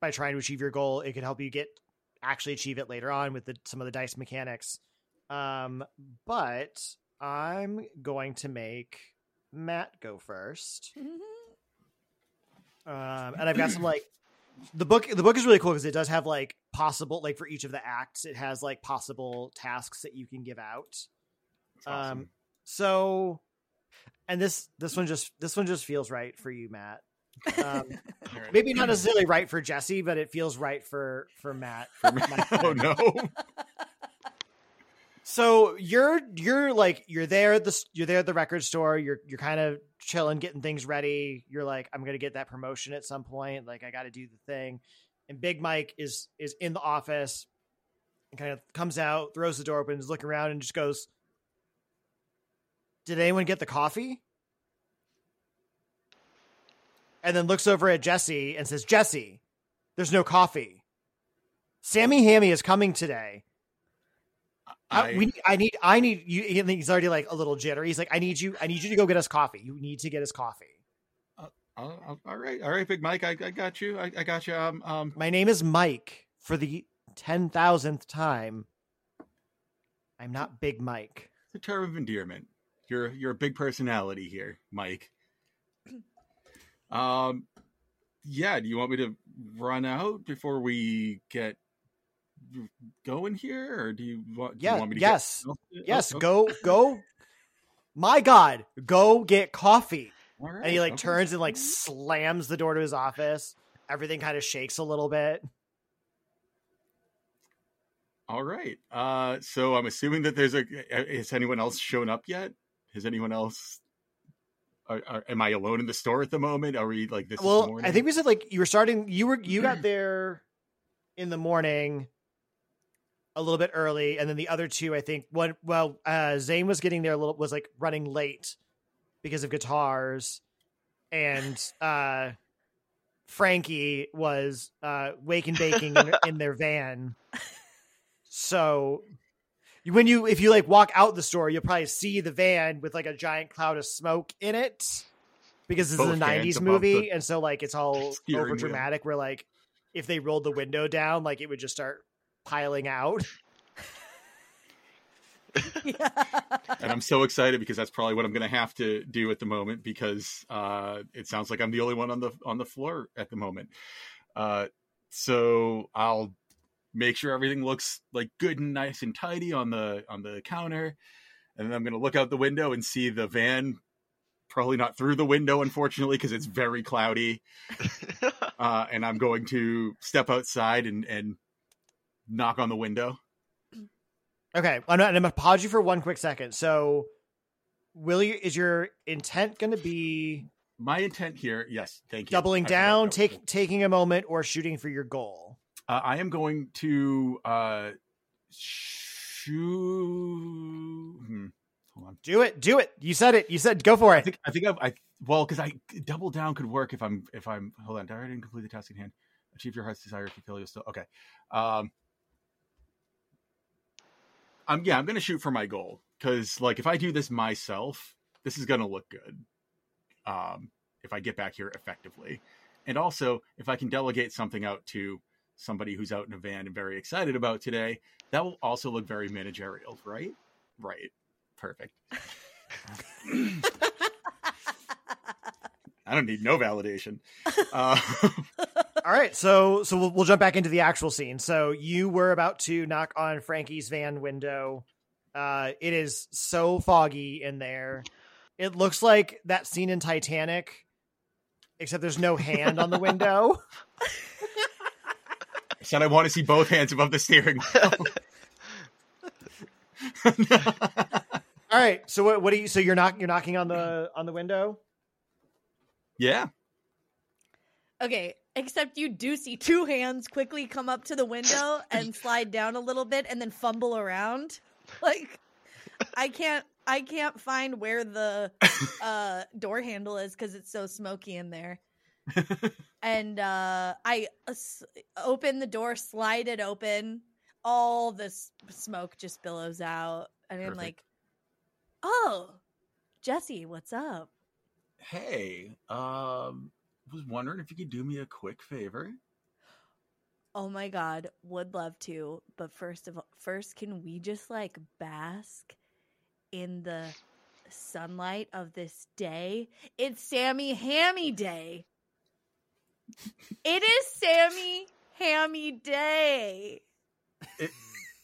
[SPEAKER 1] by trying to achieve your goal, it can help you get actually achieve it later on with the, some of the dice mechanics. Um, but I'm going to make Matt go first, um, and I've got some like the book. The book is really cool because it does have like possible like for each of the acts, it has like possible tasks that you can give out.
[SPEAKER 2] Awesome.
[SPEAKER 1] Um, so, and this this one just this one just feels right for you, Matt. Um, maybe not necessarily right for Jesse, but it feels right for for Matt.
[SPEAKER 2] For
[SPEAKER 1] my
[SPEAKER 2] oh no.
[SPEAKER 1] So you're you're like you're there at the you're there at the record store. You're you're kind of chilling, getting things ready. You're like, I'm gonna get that promotion at some point. Like I got to do the thing. And Big Mike is is in the office, and kind of comes out, throws the door open, is looking around, and just goes, "Did anyone get the coffee?" And then looks over at Jesse and says, "Jesse, there's no coffee. Sammy Hammy is coming today." I,
[SPEAKER 2] I,
[SPEAKER 1] we, I need, I need you. He's already like a little jittery. He's like, I need you, I need you to go get us coffee. You need to get us coffee.
[SPEAKER 2] uh, uh, all right, all right, Big Mike, I, I got you. I, I got you. Um, um,
[SPEAKER 1] My name is Mike for the 10,000th time. I'm not Big Mike.
[SPEAKER 2] it's a term of endearment. You're you're a big personality here, Mike. Um, yeah. Do you want me to run out before we get going here, or do you want? do you
[SPEAKER 1] Yeah,
[SPEAKER 2] want me to
[SPEAKER 1] yes.
[SPEAKER 2] Get...
[SPEAKER 1] Yes,
[SPEAKER 2] Oh,
[SPEAKER 1] go, go. My God, go get coffee.
[SPEAKER 2] right,
[SPEAKER 1] And he like
[SPEAKER 2] okay.
[SPEAKER 1] turns and like slams the door to his office. Everything kind of shakes a little bit.
[SPEAKER 2] All right. Uh, so I'm assuming that there's a. Has anyone else shown up yet? Has anyone else? Are, are, am I alone in the store at the moment? Are we like this? is
[SPEAKER 1] well,
[SPEAKER 2] morning?
[SPEAKER 1] I think we said like you were starting. You were you got there in the morning, a little bit early, and then the other two, I think, one. Well, uh, Zane was getting there a little was like running late because of guitars, and uh, Frankie was uh, wake and baking in, in their van. So when you if you like walk out the store, you'll probably see the van with like a giant cloud of smoke in it because this
[SPEAKER 2] Both
[SPEAKER 1] is a '90s movie,
[SPEAKER 2] the
[SPEAKER 1] and so like it's all over dramatic. Where like if they rolled the window down, like it would just start piling out.
[SPEAKER 4] yeah.
[SPEAKER 2] and I'm so excited because that's probably what I'm going to have to do at the moment because uh, it sounds like I'm the only one on the on the floor at the moment. Uh, so I'll make sure everything looks like good and nice and tidy on the on the counter, and then I'm going to look out the window and see the van. Probably not through the window, unfortunately, because it's very cloudy. Uh, and I'm going to step outside and and knock on the window.
[SPEAKER 1] Okay, I'm, not, I'm gonna pause you for one quick second. So, will you? Is your intent going to be
[SPEAKER 2] My intent here, yes, thank you.
[SPEAKER 1] doubling
[SPEAKER 2] I
[SPEAKER 1] down,
[SPEAKER 2] that
[SPEAKER 1] take, taking a moment, or shooting for your goal?
[SPEAKER 2] Uh, I am going to uh, shoot. Hmm. Hold on.
[SPEAKER 1] Do it, do it. You said it. You said go for it.
[SPEAKER 2] I think I think I've, I well because I double down could work if I'm if I'm hold on. I didn't complete the task at hand. Achieve your heart's desire. If you Fulfill your still okay. Um, I'm yeah. I'm gonna shoot for my goal because like if I do this myself, this is gonna look good. Um, if I get back here effectively, and also if I can delegate something out to somebody who's out in a van and very excited about today, that will also look very managerial, right? Right. Perfect. I don't need no validation. Uh,
[SPEAKER 1] All right, so so we'll, we'll jump back into the actual scene. So you were about to knock on Frankie's van window. Uh, it is so foggy in there. It looks like that scene in Titanic, except there's no hand on the window.
[SPEAKER 2] said I want to see both hands above the steering wheel.
[SPEAKER 1] All right, so what, what do you? So you're not you're knocking on the on the window.
[SPEAKER 2] yeah.
[SPEAKER 4] Okay, except you do see two hands quickly come up to the window and slide down a little bit and then fumble around. Like I can't I can't find where the uh door handle is cuz it's so smoky in there. and uh I uh, open the door, slide it open. All this smoke just billows out and I'm like, "Oh, Jesse, what's up?"
[SPEAKER 2] Hey, um, was wondering if you could do me a quick favor.
[SPEAKER 4] Oh my god, would love to, but first of all, first can we just like bask in the sunlight of this day? It's Sammy Hammy Day. It is Sammy Hammy Day.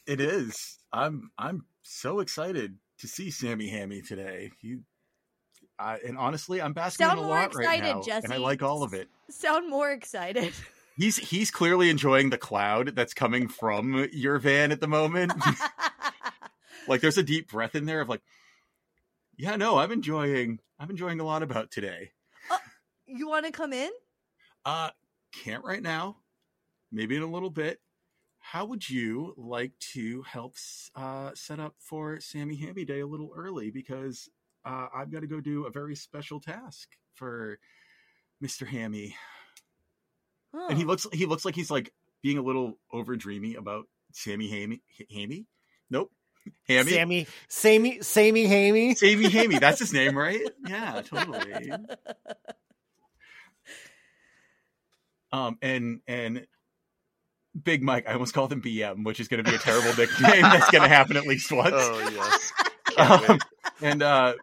[SPEAKER 2] It is. I'm I'm so excited to see Sammy Hammy today. He, I, and honestly, I'm basking
[SPEAKER 4] Sound
[SPEAKER 2] in a
[SPEAKER 4] more
[SPEAKER 2] lot right
[SPEAKER 4] excited,
[SPEAKER 2] now, and I like all of it.
[SPEAKER 4] Sound more excited.
[SPEAKER 2] He's he's clearly enjoying the cloud that's coming from your van at the moment. like there's a deep breath in there of like, yeah, no, I'm enjoying I'm enjoying a lot about today.
[SPEAKER 4] Uh, you want to come in?
[SPEAKER 2] Uh, can't right now. Maybe in a little bit. How would you like to help uh, set up for Sammy Hammy Day a little early? Because uh, I've got to go do a very special task for Mr. Hammy, and he looks he looks like he's like being a little over dreamy about Sammy Hammy. Hammy? Nope. Hammy.
[SPEAKER 1] Sammy, Sammy, Sammy, Hammy.
[SPEAKER 2] Sammy Hammy. That's his name, right? Yeah, totally. Um, and and Big Mike, I almost called him BM, which is going to be a terrible nickname. That's going to happen at least once.
[SPEAKER 3] oh yes.
[SPEAKER 2] Um, and uh,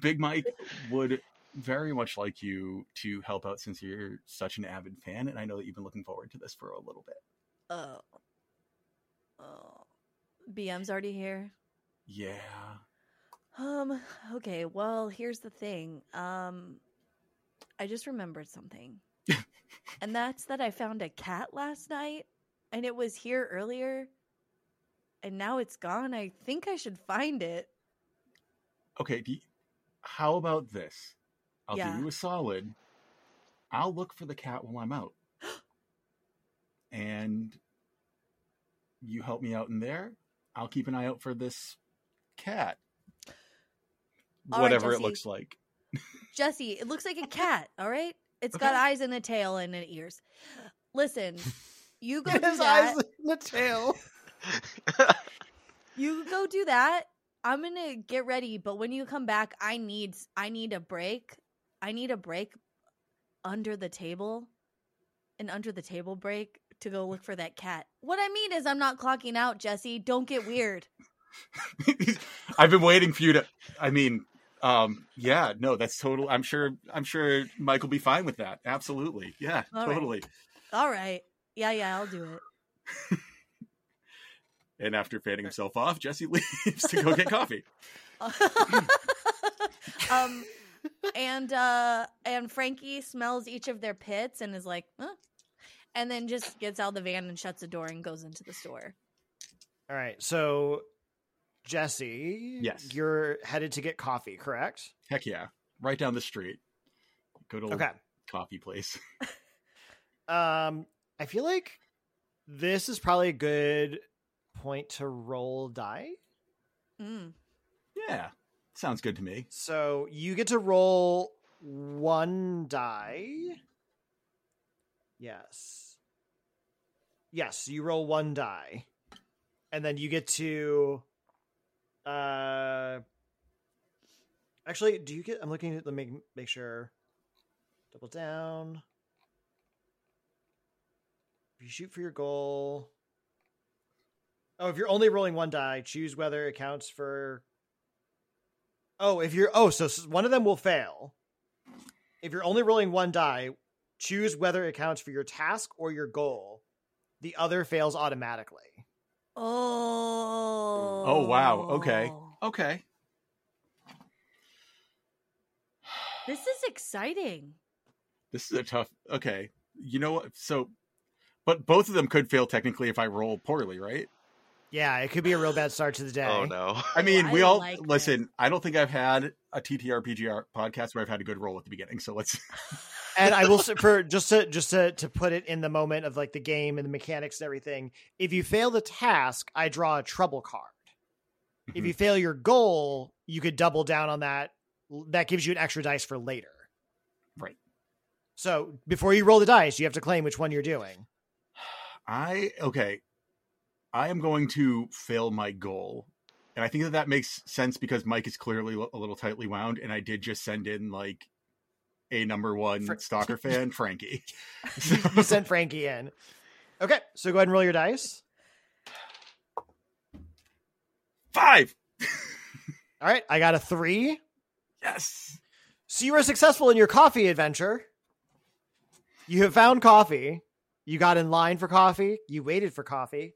[SPEAKER 2] Big Mike would very much like you to help out since you're such an avid fan, and I know that you've been looking forward to this for a little bit.
[SPEAKER 4] oh. Oh. BM's already here.
[SPEAKER 2] Yeah.
[SPEAKER 4] Um, okay, well, here's the thing. Um I just remembered something. and that's that I found a cat last night and it was here earlier and now it's gone. I think I should find it.
[SPEAKER 2] Okay. You- how about this? I'll
[SPEAKER 4] Yeah.
[SPEAKER 2] do you a solid. I'll look for the cat while I'm out, and you help me out in there. I'll keep an eye out for this cat.
[SPEAKER 4] All right,
[SPEAKER 2] Whatever it looks like.
[SPEAKER 4] Jesse, it looks like a cat, all right? It's got eyes and a tail and an ears. Listen, you go do
[SPEAKER 1] His
[SPEAKER 4] that.
[SPEAKER 1] eyes in the tail.
[SPEAKER 4] You go do that. I'm gonna get ready, but when you come back, I need I need a break. I need a break under the table, an under the table break to go look for that cat. What I mean is, I'm not clocking out, Jesse. Don't get weird.
[SPEAKER 2] I've been waiting for you to. I mean, um, yeah, no, that's total. I'm sure. I'm sure Mike will be fine with that. Absolutely, yeah,
[SPEAKER 4] All right.
[SPEAKER 2] totally.
[SPEAKER 4] All right, yeah, yeah, I'll do it.
[SPEAKER 2] And after fanning himself off, Jesse leaves to go get coffee.
[SPEAKER 4] um, and uh, and Frankie smells each of their pits and is like, huh? and then just gets out of the van and shuts the door and goes into the store.
[SPEAKER 1] All right, so Jesse,
[SPEAKER 2] Yes.
[SPEAKER 1] you're headed to get coffee, correct?
[SPEAKER 2] Heck yeah, right down the street. Go to
[SPEAKER 1] Okay.
[SPEAKER 2] coffee place.
[SPEAKER 1] Um, I feel like this is probably a good point to roll die.
[SPEAKER 4] Mm.
[SPEAKER 2] Yeah, sounds good to me.
[SPEAKER 1] So you get to roll one die. Yes. Yes, you roll one die. And then you get to uh Actually, do you get I'm looking at the make make sure double down. If you shoot for your goal. Oh, if you're only rolling one die, choose whether it counts for Oh, if you're oh, so one of them will fail. If you're only rolling one die, choose whether it counts for your task or your goal. The other fails automatically.
[SPEAKER 4] Oh.
[SPEAKER 2] Oh, wow. Okay. Okay.
[SPEAKER 4] This is exciting.
[SPEAKER 2] This is a tough. Okay, you know what? So, but both of them could fail technically if I roll poorly, right?
[SPEAKER 1] Yeah, it could be a real bad start to the oh, day.
[SPEAKER 3] oh no.
[SPEAKER 2] I mean, oh,
[SPEAKER 4] I
[SPEAKER 2] we all
[SPEAKER 4] like this.
[SPEAKER 2] listen. I don't think I've had a TTRPG podcast where I've had a good roll at the beginning. So let's.
[SPEAKER 1] and I will for just to just to to put it in the moment of like the game and the mechanics and everything. If you fail the task, I draw a trouble card. If mm-hmm. you fail your goal, you could double down on that. That gives you an extra dice for later.
[SPEAKER 2] Right.
[SPEAKER 1] So before you roll the dice, you have to claim which one you're doing.
[SPEAKER 2] I okay. I am going to fail my goal, and I think that that makes sense because Mike is clearly a little tightly wound, and I did just send in like a number one
[SPEAKER 1] Fr-
[SPEAKER 2] stalker fan, Frankie.
[SPEAKER 1] you sent Frankie in. Okay, so go ahead and roll your dice.
[SPEAKER 2] Five.
[SPEAKER 1] All right, I got a three.
[SPEAKER 2] Yes.
[SPEAKER 1] So you were successful in your coffee adventure. You have found coffee. You got in line for coffee. You waited for coffee.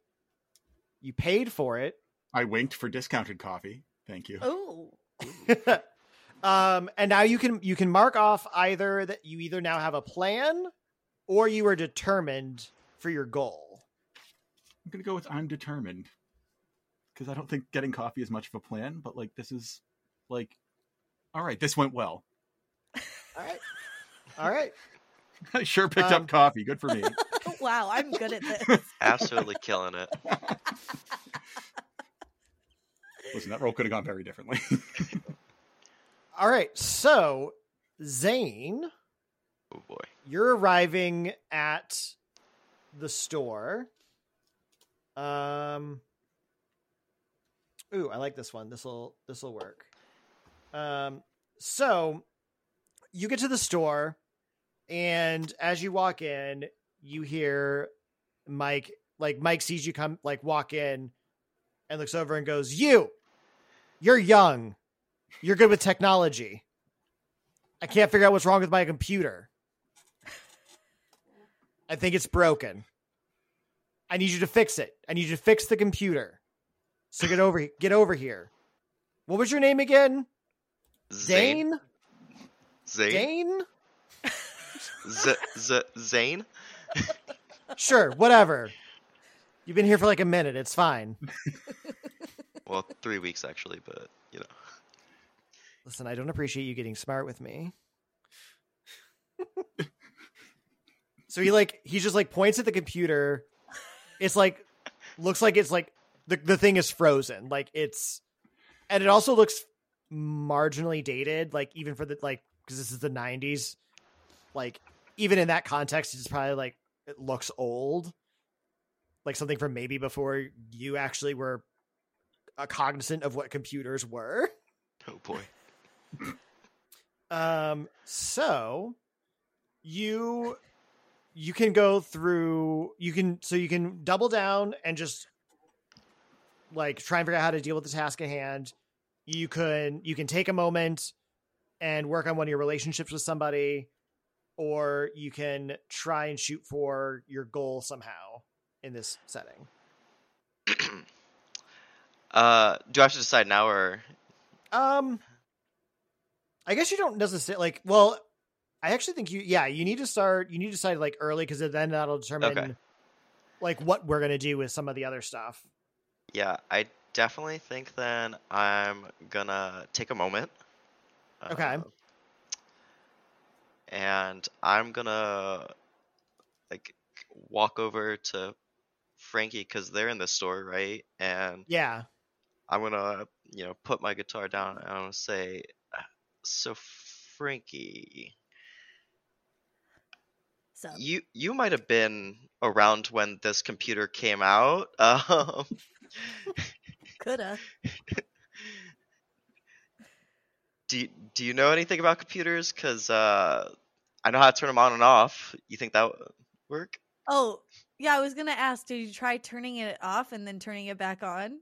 [SPEAKER 1] You paid for it.
[SPEAKER 2] I winked for discounted coffee. Thank you.
[SPEAKER 4] Oh.
[SPEAKER 1] um, and now you can you can mark off either that you either now have a plan or you are determined for your goal.
[SPEAKER 2] I'm gonna go with I'm determined because I don't think getting coffee is much of a plan, but like this is like, all right, this went well.
[SPEAKER 1] All right. All right.
[SPEAKER 2] I sure picked
[SPEAKER 1] Um,
[SPEAKER 2] up coffee. Good for me.
[SPEAKER 4] wow, I'm good at this.
[SPEAKER 3] Absolutely killing it.
[SPEAKER 2] Listen, that roll could have gone very differently.
[SPEAKER 1] All right. So, Zane,
[SPEAKER 3] Oh boy.
[SPEAKER 1] you're arriving at the store. Um Ooh, I like this one. This will this will work. Um so you get to the store and as you walk in, you hear Mike like Mike sees you come like walk in and looks over and goes, "You. You're young. You're good with technology. I can't figure out what's wrong with my computer. I think it's broken. I need you to fix it. I need you to fix the computer. So get over get over here. What was your name again?
[SPEAKER 3] Zane.
[SPEAKER 1] Dane?
[SPEAKER 3] Zane. Z- Z- Zane.
[SPEAKER 1] Sure, whatever. You've been here for like a minute. It's fine.
[SPEAKER 3] Well, three weeks actually, but you know.
[SPEAKER 1] Listen, I don't appreciate you getting smart with me. so he like he just like points at the computer. It's like looks like it's like the the thing is frozen. Like it's and it also looks marginally dated like even for the like cuz this is the 90s. Like even in that context, it's probably like it looks old, like something from maybe before you actually were uh, cognizant of what computers were.
[SPEAKER 3] Oh boy.
[SPEAKER 1] Um, so you you can go through you can so you can double down and just like try and figure out how to deal with the task at hand. You can you can take a moment and work on one of your relationships with somebody, or you can try and shoot for your goal somehow in this setting.
[SPEAKER 3] uh, do I have to decide now or?
[SPEAKER 1] Um, I guess you don't necessarily like. Well, I actually think you. Yeah, you need to start. You need to decide like early because then that'll determine
[SPEAKER 3] Okay.
[SPEAKER 1] like what we're gonna do with some of the other stuff.
[SPEAKER 3] Yeah, I definitely think then I'm gonna take a moment.
[SPEAKER 1] Okay.
[SPEAKER 3] uh, and I'm gonna like walk over to Frankie because they're in the store, right? And
[SPEAKER 1] Yeah.
[SPEAKER 3] I'm gonna, you know, put my guitar down and I'm gonna say, "Uh, "So, Frankie,
[SPEAKER 4] So
[SPEAKER 3] you you might have been around when this computer came out. Um,
[SPEAKER 4] coulda.
[SPEAKER 3] do you- do you know anything about computers? Cause uh, I know how to turn them on and off. You think that would work?
[SPEAKER 4] Oh, yeah. I was gonna ask. Did you try turning it off and then turning it back on?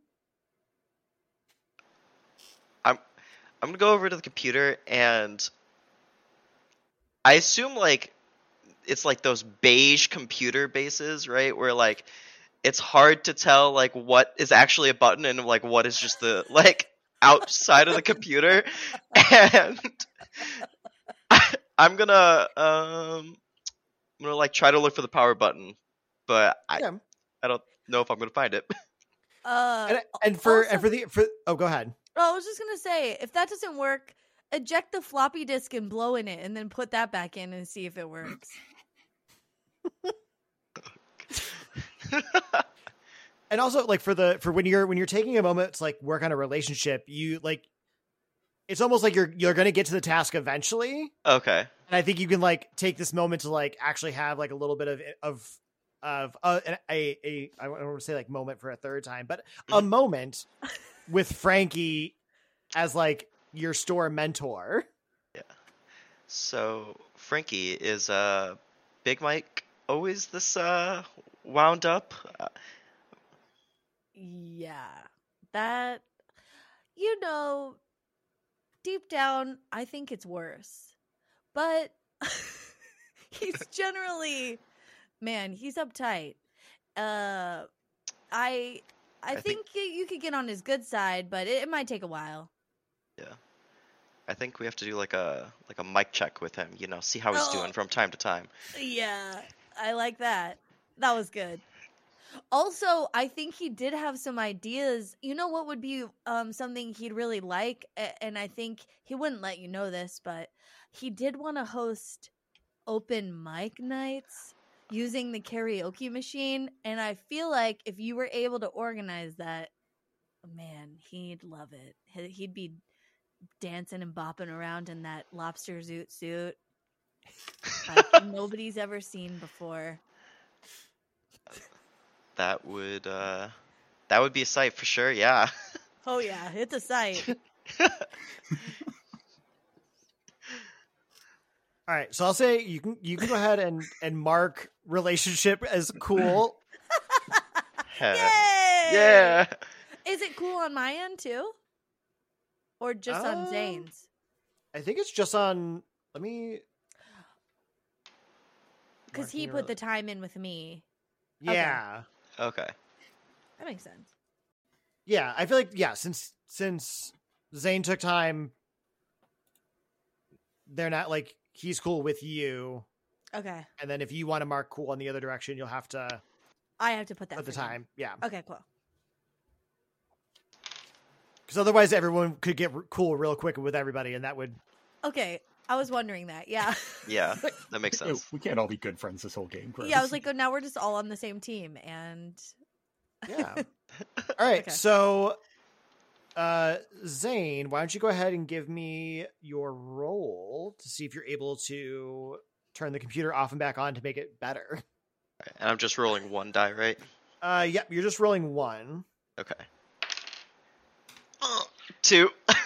[SPEAKER 3] I'm gonna go over to the computer and I assume like it's like those beige computer bases, right? Where like it's hard to tell like what is actually a button and like what is just the like outside of the computer and I'm gonna um I'm gonna like try to look for the power button, but I
[SPEAKER 1] Yeah.
[SPEAKER 3] I don't know if I'm gonna find it.
[SPEAKER 4] Uh,
[SPEAKER 1] And, and for
[SPEAKER 4] also-
[SPEAKER 1] and for the for oh, go ahead.
[SPEAKER 4] Oh, I was just gonna say, if that doesn't work, eject the floppy disk and blow in it, and then put that back in and see if it works.
[SPEAKER 1] And also like for the for when you're when you're taking a moment to like work on a relationship, you like it's almost like you're you're gonna get to the task eventually.
[SPEAKER 3] okay.
[SPEAKER 1] And I think you can like take this moment to like actually have like a little bit of of of uh, an- a a I don't want to say like moment for a third time, but a
[SPEAKER 3] Mhm.
[SPEAKER 1] moment with Frankie as like your store mentor. Yeah.
[SPEAKER 3] So Frankie is uh Big Mike always this uh wound up? Uh,
[SPEAKER 4] Yeah, that you know, deep down, I think it's worse, but he's generally, man, he's uptight. Uh, I. I,
[SPEAKER 3] I
[SPEAKER 4] think,
[SPEAKER 3] think-
[SPEAKER 4] you could get on his good side, but it, it might take a while. Yeah.
[SPEAKER 3] I think we have to do like a like a mic check with him, you know, see how he's
[SPEAKER 4] Oh.
[SPEAKER 3] doing from time to time.
[SPEAKER 4] Yeah, I like that. That was good. Also, I think he did have some ideas. You know what would be um something he'd really like and I think he wouldn't let you know this, but he did want to host open mic nights using the karaoke machine and I feel like if you were able to organize that, man, he'd love it. He- He'd be dancing and bopping around in that lobster zoot suit like nobody's ever seen before.
[SPEAKER 3] That would uh that would be a sight for sure, yeah.
[SPEAKER 4] Oh yeah, it's a sight.
[SPEAKER 1] All right, so I'll say you can you can go ahead and and mark relationship as cool.
[SPEAKER 4] Yay!
[SPEAKER 3] yeah.
[SPEAKER 4] Is it cool on my end too? Or just on
[SPEAKER 1] Um,
[SPEAKER 4] Zane's?
[SPEAKER 1] I think it's just on. Let me.
[SPEAKER 4] Because he
[SPEAKER 1] marking
[SPEAKER 4] put the time in with me.
[SPEAKER 1] Yeah,
[SPEAKER 3] Okay.
[SPEAKER 4] That makes sense.
[SPEAKER 1] yeah. I feel like yeah. Since since Zane took time, they're not like he's cool with you.
[SPEAKER 4] Okay.
[SPEAKER 1] And then if you want to mark cool in the other direction, you'll have to
[SPEAKER 4] I have to put that
[SPEAKER 1] at the
[SPEAKER 4] for him.
[SPEAKER 1] time. Yeah,
[SPEAKER 4] Okay, cool.
[SPEAKER 1] because otherwise everyone could get cool real quick with everybody, and that would
[SPEAKER 4] Okay. I was wondering that. Yeah.
[SPEAKER 3] Yeah. That makes sense.
[SPEAKER 2] we can't all be good friends this whole game.
[SPEAKER 4] yeah, I was like, oh, now we're just all on the same team. And
[SPEAKER 1] yeah. All right,
[SPEAKER 4] Okay.
[SPEAKER 1] so uh Zane, why don't you go ahead and give me your roll to see if you're able to turn the computer off and back on to make it better.
[SPEAKER 3] And I'm just rolling one die, right?
[SPEAKER 1] Uh, yep, you're just rolling one.
[SPEAKER 3] Okay. Uh, Two.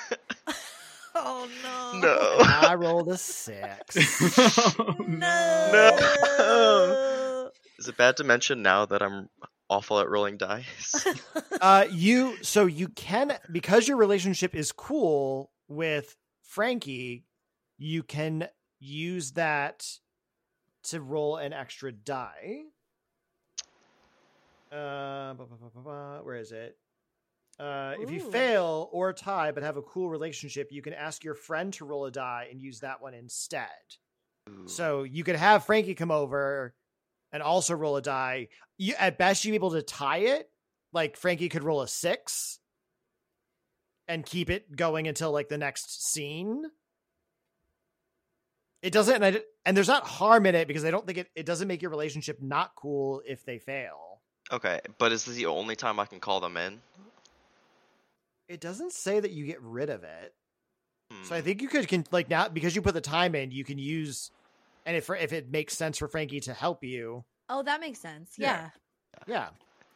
[SPEAKER 4] Oh no.
[SPEAKER 3] no.
[SPEAKER 1] I rolled a six.
[SPEAKER 4] No.
[SPEAKER 3] Is it bad to mention now that I'm awful at rolling dice?
[SPEAKER 1] Uh, you so you can because your relationship is cool with Frankie, you can use that to roll an extra die. Uh, where is it? Uh, if you fail or tie but have a cool relationship, you can ask your friend to roll a die and use that one instead.
[SPEAKER 3] Ooh.
[SPEAKER 1] So you could have Frankie come over and also roll a die. You, at best, you'd be able to tie it. Like Frankie could roll a six and keep it going until like the next scene. It doesn't, and, I, and there's not harm in it because I don't think it, it doesn't make your relationship not cool if they fail.
[SPEAKER 3] Okay, but is this the only time I can call them in?
[SPEAKER 1] It doesn't say that you get rid of it. So I
[SPEAKER 3] Hmm.
[SPEAKER 1] think you could can like now because you put the time in, you can use, and if if it makes sense for Frankie to help you,
[SPEAKER 4] Oh, that makes sense.
[SPEAKER 1] Yeah.
[SPEAKER 4] Yeah.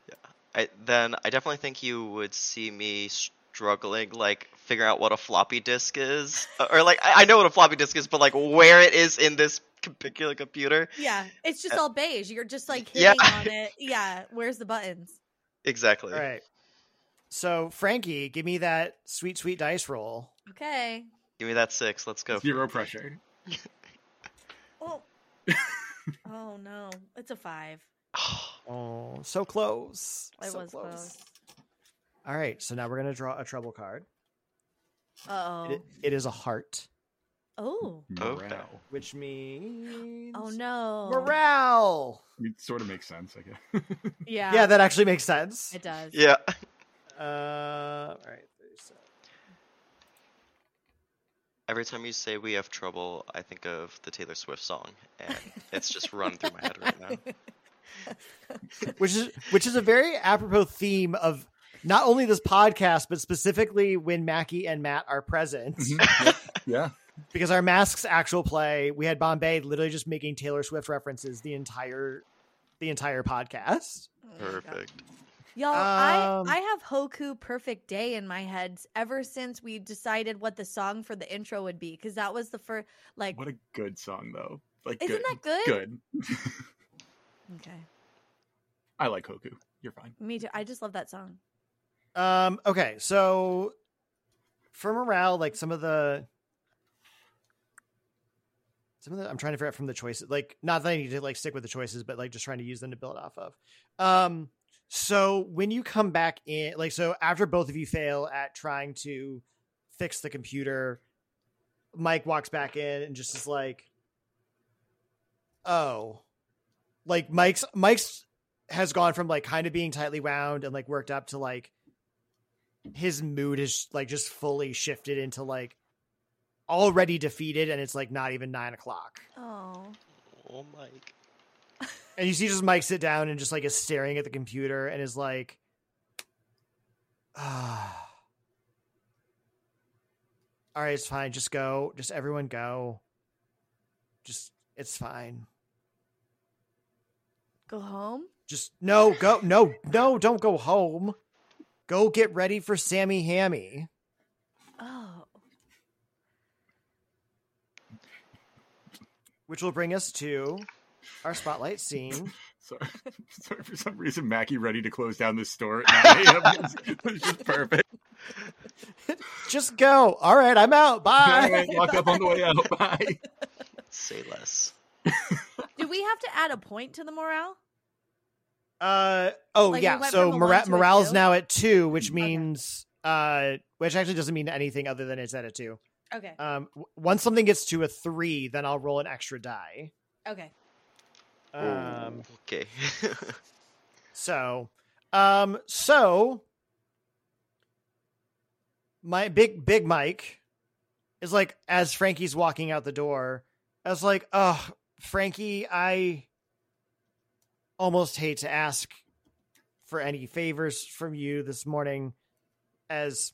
[SPEAKER 1] yeah,
[SPEAKER 3] I, then I definitely think you would see me struggling, like figuring out what a floppy disk is, Uh, or like I, I know what a floppy disk is, but like where it is in this particular computer.
[SPEAKER 4] Yeah. It's just all beige. You're just like
[SPEAKER 3] Yeah.
[SPEAKER 4] hitting on it. Yeah. Where's the buttons?
[SPEAKER 3] Exactly.
[SPEAKER 1] All right. So Frankie, give me that sweet sweet dice roll.
[SPEAKER 4] Okay.
[SPEAKER 3] Give me that six. Let's go.
[SPEAKER 2] Zero pressure.
[SPEAKER 4] Oh. oh no. It's a five.
[SPEAKER 1] Oh, so close.
[SPEAKER 4] It
[SPEAKER 1] so
[SPEAKER 4] was close.
[SPEAKER 1] All right, so now we're gonna draw a trouble card.
[SPEAKER 4] Uh
[SPEAKER 1] It, it is a heart,
[SPEAKER 4] oh. Oh.
[SPEAKER 3] Okay.
[SPEAKER 2] Morale.
[SPEAKER 1] which means
[SPEAKER 4] Oh no.
[SPEAKER 1] morale.
[SPEAKER 2] It sort of makes sense, I guess.
[SPEAKER 4] Yeah.
[SPEAKER 1] Yeah, that actually makes sense.
[SPEAKER 4] it does.
[SPEAKER 3] Yeah.
[SPEAKER 1] Uh, all right.
[SPEAKER 3] Every time you say we have trouble, I think of the Taylor Swift song, and it's just run through my head right now.
[SPEAKER 1] Which is which is a very apropos theme of not only this podcast, but specifically when Mackie and Matt are present.
[SPEAKER 2] Mhm. Yep. Yeah.
[SPEAKER 1] because our masks actual play we had bombay literally just making taylor swift references the entire the entire podcast
[SPEAKER 4] my
[SPEAKER 3] Perfect.
[SPEAKER 4] Y'all,
[SPEAKER 1] Um,
[SPEAKER 4] I I have Hoku Perfect Day in my head ever since we decided what the song for the intro would be because that was the first like
[SPEAKER 2] What a good song, though. Like,
[SPEAKER 4] Isn't
[SPEAKER 2] good.
[SPEAKER 4] that good?
[SPEAKER 2] Good.
[SPEAKER 4] Okay.
[SPEAKER 2] I like Hoku. You're fine.
[SPEAKER 4] Me too. I just love that song.
[SPEAKER 1] um okay so for morale like some of the some of the i'm trying to figure out from the choices like not that i need to like stick with the choices but like just trying to use them to build off of um so when you come back in like so after both of you fail at trying to fix the computer mike walks back in and just is like oh like mike's mike's has gone from like kind of being tightly wound and like worked up to like his mood is like just fully shifted into like already defeated and it's like not even nine o'clock
[SPEAKER 4] Oh.
[SPEAKER 3] Oh, Mike.
[SPEAKER 1] And you see just mike sit down and just like is staring at the computer and is like ah all right it's fine. Just go. Just everyone go. Just it's fine.
[SPEAKER 4] Go home?
[SPEAKER 1] just no go no no don't go home. Go get ready for sammy hammy.
[SPEAKER 4] Oh.
[SPEAKER 1] which will bring us to our spotlight scene
[SPEAKER 2] Sorry. Sorry, for some reason, Mackie ready to close down the store at 9 a.m. was, was just perfect.
[SPEAKER 1] just go all right i'm out bye
[SPEAKER 2] right, Lock up on the way out. Bye.
[SPEAKER 3] Say less.
[SPEAKER 4] Do we have to add a point to the morale?
[SPEAKER 1] Uh oh
[SPEAKER 4] Like,
[SPEAKER 1] yeah.
[SPEAKER 4] went
[SPEAKER 1] So
[SPEAKER 4] from a
[SPEAKER 1] mora-
[SPEAKER 4] one to a
[SPEAKER 1] morale's now at two, which
[SPEAKER 4] Okay.
[SPEAKER 1] means uh, which actually doesn't mean anything other than it's at a two.
[SPEAKER 4] Okay.
[SPEAKER 1] Um, w- once something gets to a three, then I'll roll an extra die.
[SPEAKER 4] Okay.
[SPEAKER 1] Um,
[SPEAKER 3] Okay.
[SPEAKER 1] so, um, so my big big Mike is like as Frankie's walking out the door, I was like, oh, Frankie, I almost hate to ask for any favors from you this morning, as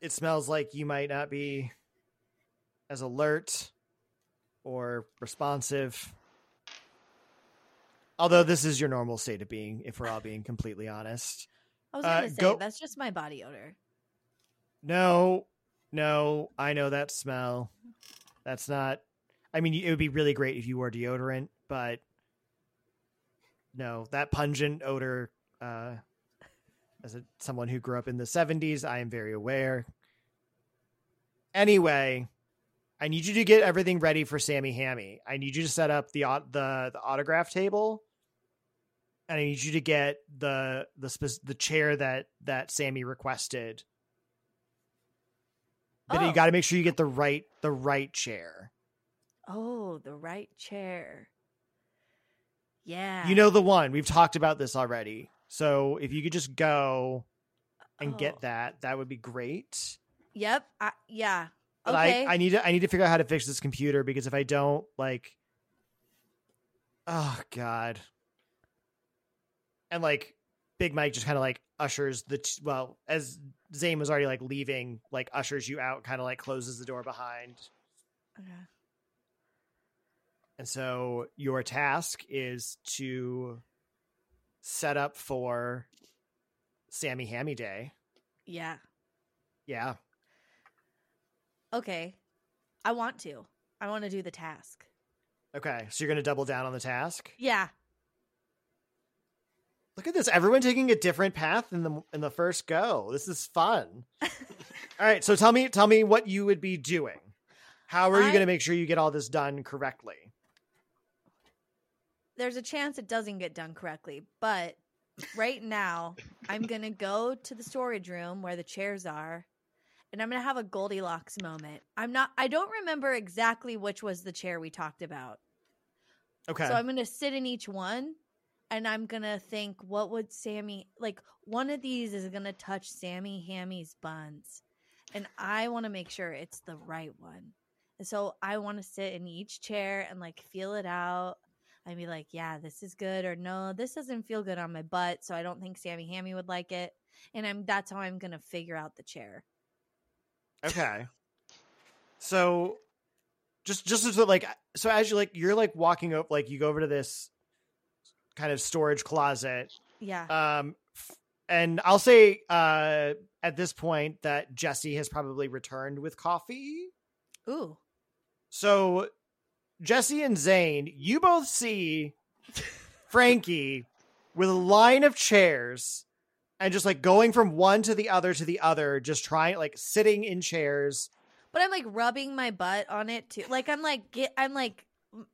[SPEAKER 1] it smells like you might not be as alert or responsive. Although this is your normal state of being, if we're all being completely honest.
[SPEAKER 4] I was
[SPEAKER 1] Uh,
[SPEAKER 4] gonna say
[SPEAKER 1] go-
[SPEAKER 4] that's just my body odor.
[SPEAKER 1] No, no, I know that smell. That's not. I mean, it would be really great if you wore deodorant, but no, that pungent odor. Uh, as a, someone who grew up in the '70s, I am very aware. Anyway, I need you to get everything ready for Sammy Hammy. I need you to set up the the the autograph table, and I need you to get the the spec- the chair that that Sammy requested but
[SPEAKER 4] Oh.
[SPEAKER 1] you got to make sure you get the right the right chair.
[SPEAKER 4] Oh, the right chair. Yeah.
[SPEAKER 1] You know the one. We've talked about this already. So if you could just go and
[SPEAKER 4] Oh.
[SPEAKER 1] get that, that would be great.
[SPEAKER 4] Yep. I, yeah.
[SPEAKER 1] But
[SPEAKER 4] okay.
[SPEAKER 1] I, I need to I need to figure out how to fix this computer because if I don't, like Oh God. And like Big Mike just kind of like ushers the t- well, as Zane was already like leaving, like ushers you out, kind of like closes the door behind.
[SPEAKER 4] Okay.
[SPEAKER 1] And so your task is to set up for Sammy Hammy Day.
[SPEAKER 4] Yeah.
[SPEAKER 1] Yeah.
[SPEAKER 4] Okay. I want to. I want to do the task.
[SPEAKER 1] Okay. So you're going to double down on the task.
[SPEAKER 4] Yeah.
[SPEAKER 1] Look at this. Everyone taking a different path in the in the first go. This is fun. All right. So tell me tell me what you would be doing. How are you going to make sure you get all this done correctly?
[SPEAKER 4] There's a chance it doesn't get done correctly, but right now I'm going to go to the storage room where the chairs are and I'm going to have a Goldilocks moment. I'm not I don't remember exactly which was the chair we talked about.
[SPEAKER 1] Okay.
[SPEAKER 4] So I'm going to sit in each one and I'm to think what would Sammy like one of these is to touch Sammy Hammy's buns. And I want to make sure it's the right one. And so I want to sit in each chair and like feel it out. I'd be like, yeah, this is good or no, this doesn't feel good on my butt, so I don't think Sammy Hammy would like it. And I'm that's how I'm to figure out the chair.
[SPEAKER 1] Okay. So just just as like so as you like you're like walking up like you go over to this kind of storage closet
[SPEAKER 4] Yeah.
[SPEAKER 1] um f- and I'll say uh at this point that Jesse has probably returned with coffee.
[SPEAKER 4] Ooh.
[SPEAKER 1] So Jesse and Zane, you both see Frankie with a line of chairs and just like going from one to the other to the other, just trying like sitting in chairs.
[SPEAKER 4] but I'm like rubbing my butt on it too. Like I'm like get I'm like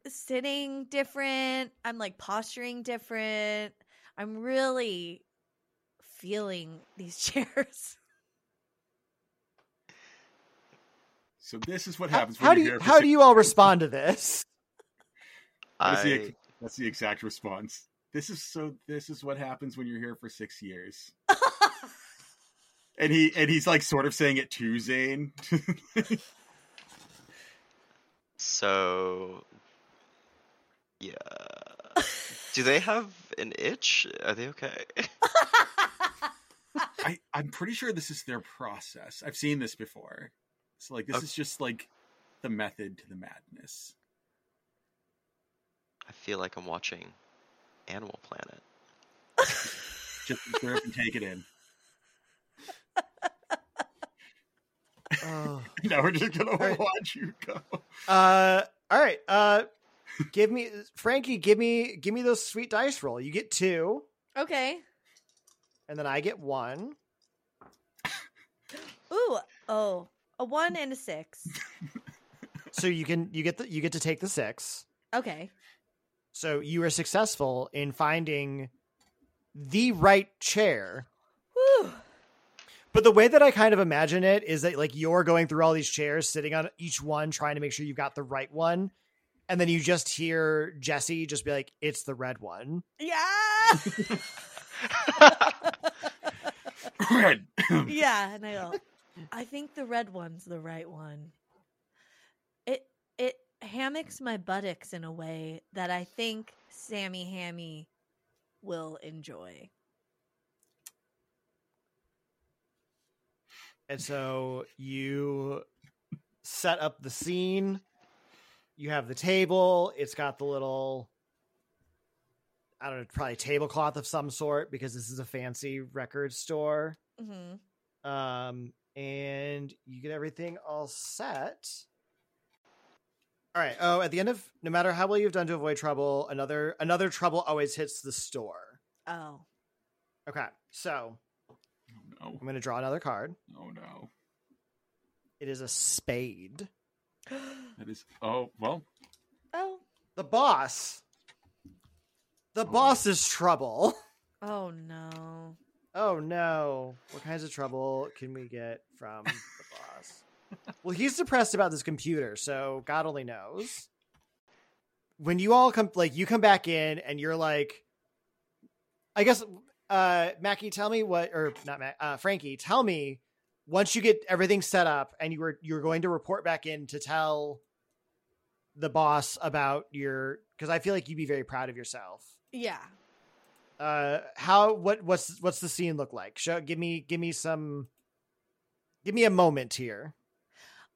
[SPEAKER 4] sitting different. I'm like posturing different. I'm really feeling these chairs.
[SPEAKER 2] So this is what
[SPEAKER 1] How,
[SPEAKER 2] happens when
[SPEAKER 1] how do
[SPEAKER 2] you're
[SPEAKER 1] you
[SPEAKER 2] here
[SPEAKER 1] how do you all respond to this?
[SPEAKER 2] That's
[SPEAKER 3] I
[SPEAKER 2] ex- that's the exact response. This is so. This is what happens when you're here for six years. And he and he's like sort of saying it to Zane.
[SPEAKER 3] so yeah. Do they have an itch? Are they okay?
[SPEAKER 2] I I'm pretty sure this is their process. I've seen this before. So like this
[SPEAKER 3] Okay.
[SPEAKER 2] is just like the method to the madness.
[SPEAKER 3] I feel like I'm watching Animal Planet.
[SPEAKER 2] Just observe and take it in.
[SPEAKER 1] Oh.
[SPEAKER 2] Now we're just gonna
[SPEAKER 1] right.
[SPEAKER 2] watch you go.
[SPEAKER 1] Uh, all right. Uh, give me Frankie. Give me give me those sweet dice roll. You get two,
[SPEAKER 4] okay.
[SPEAKER 1] and then I get one.
[SPEAKER 4] Ooh. Oh. A one and a six.
[SPEAKER 1] So you can you get the you get to take the six.
[SPEAKER 4] Okay.
[SPEAKER 1] So you are successful in finding the right chair.
[SPEAKER 4] Whew.
[SPEAKER 1] But the way that I kind of imagine it is that like you're going through all these chairs, sitting on each one, trying to make sure you've got the right one. And then you just hear Jesse just be like, it's the red one.
[SPEAKER 4] Yeah.
[SPEAKER 2] Red.
[SPEAKER 4] yeah, and I go, I think the red one's the right one. It it hammocks my buttocks in a way that I think Sammy Hammy will enjoy.
[SPEAKER 1] And so you set up the scene. You have the table. It's got the little, I don't know, probably tablecloth of some sort because this is a fancy record store.
[SPEAKER 4] hmm
[SPEAKER 1] Um, and you get everything all set. All right. Oh, at the end of no matter how well you've done to avoid trouble, another another trouble always hits the store.
[SPEAKER 4] Oh.
[SPEAKER 1] Okay, so
[SPEAKER 2] Oh no!
[SPEAKER 1] I'm going to draw another card.
[SPEAKER 2] Oh no!
[SPEAKER 1] It is a spade.
[SPEAKER 2] That is. Oh well.
[SPEAKER 4] oh.
[SPEAKER 1] The boss. The
[SPEAKER 2] Oh.
[SPEAKER 1] boss is trouble.
[SPEAKER 4] Oh no.
[SPEAKER 1] Oh no. What kinds of trouble can we get from the boss? well, he's depressed about this computer, so God only knows. When you all come like you come back in and you're like I guess uh Mackey, tell me what or not Mac, uh Frankie, tell me once you get everything set up and you were you're going to report back in to tell the boss about your because I feel like you'd be very proud of yourself
[SPEAKER 4] Yeah.
[SPEAKER 1] uh how what what's what's the scene look like show give me give me some give me a moment here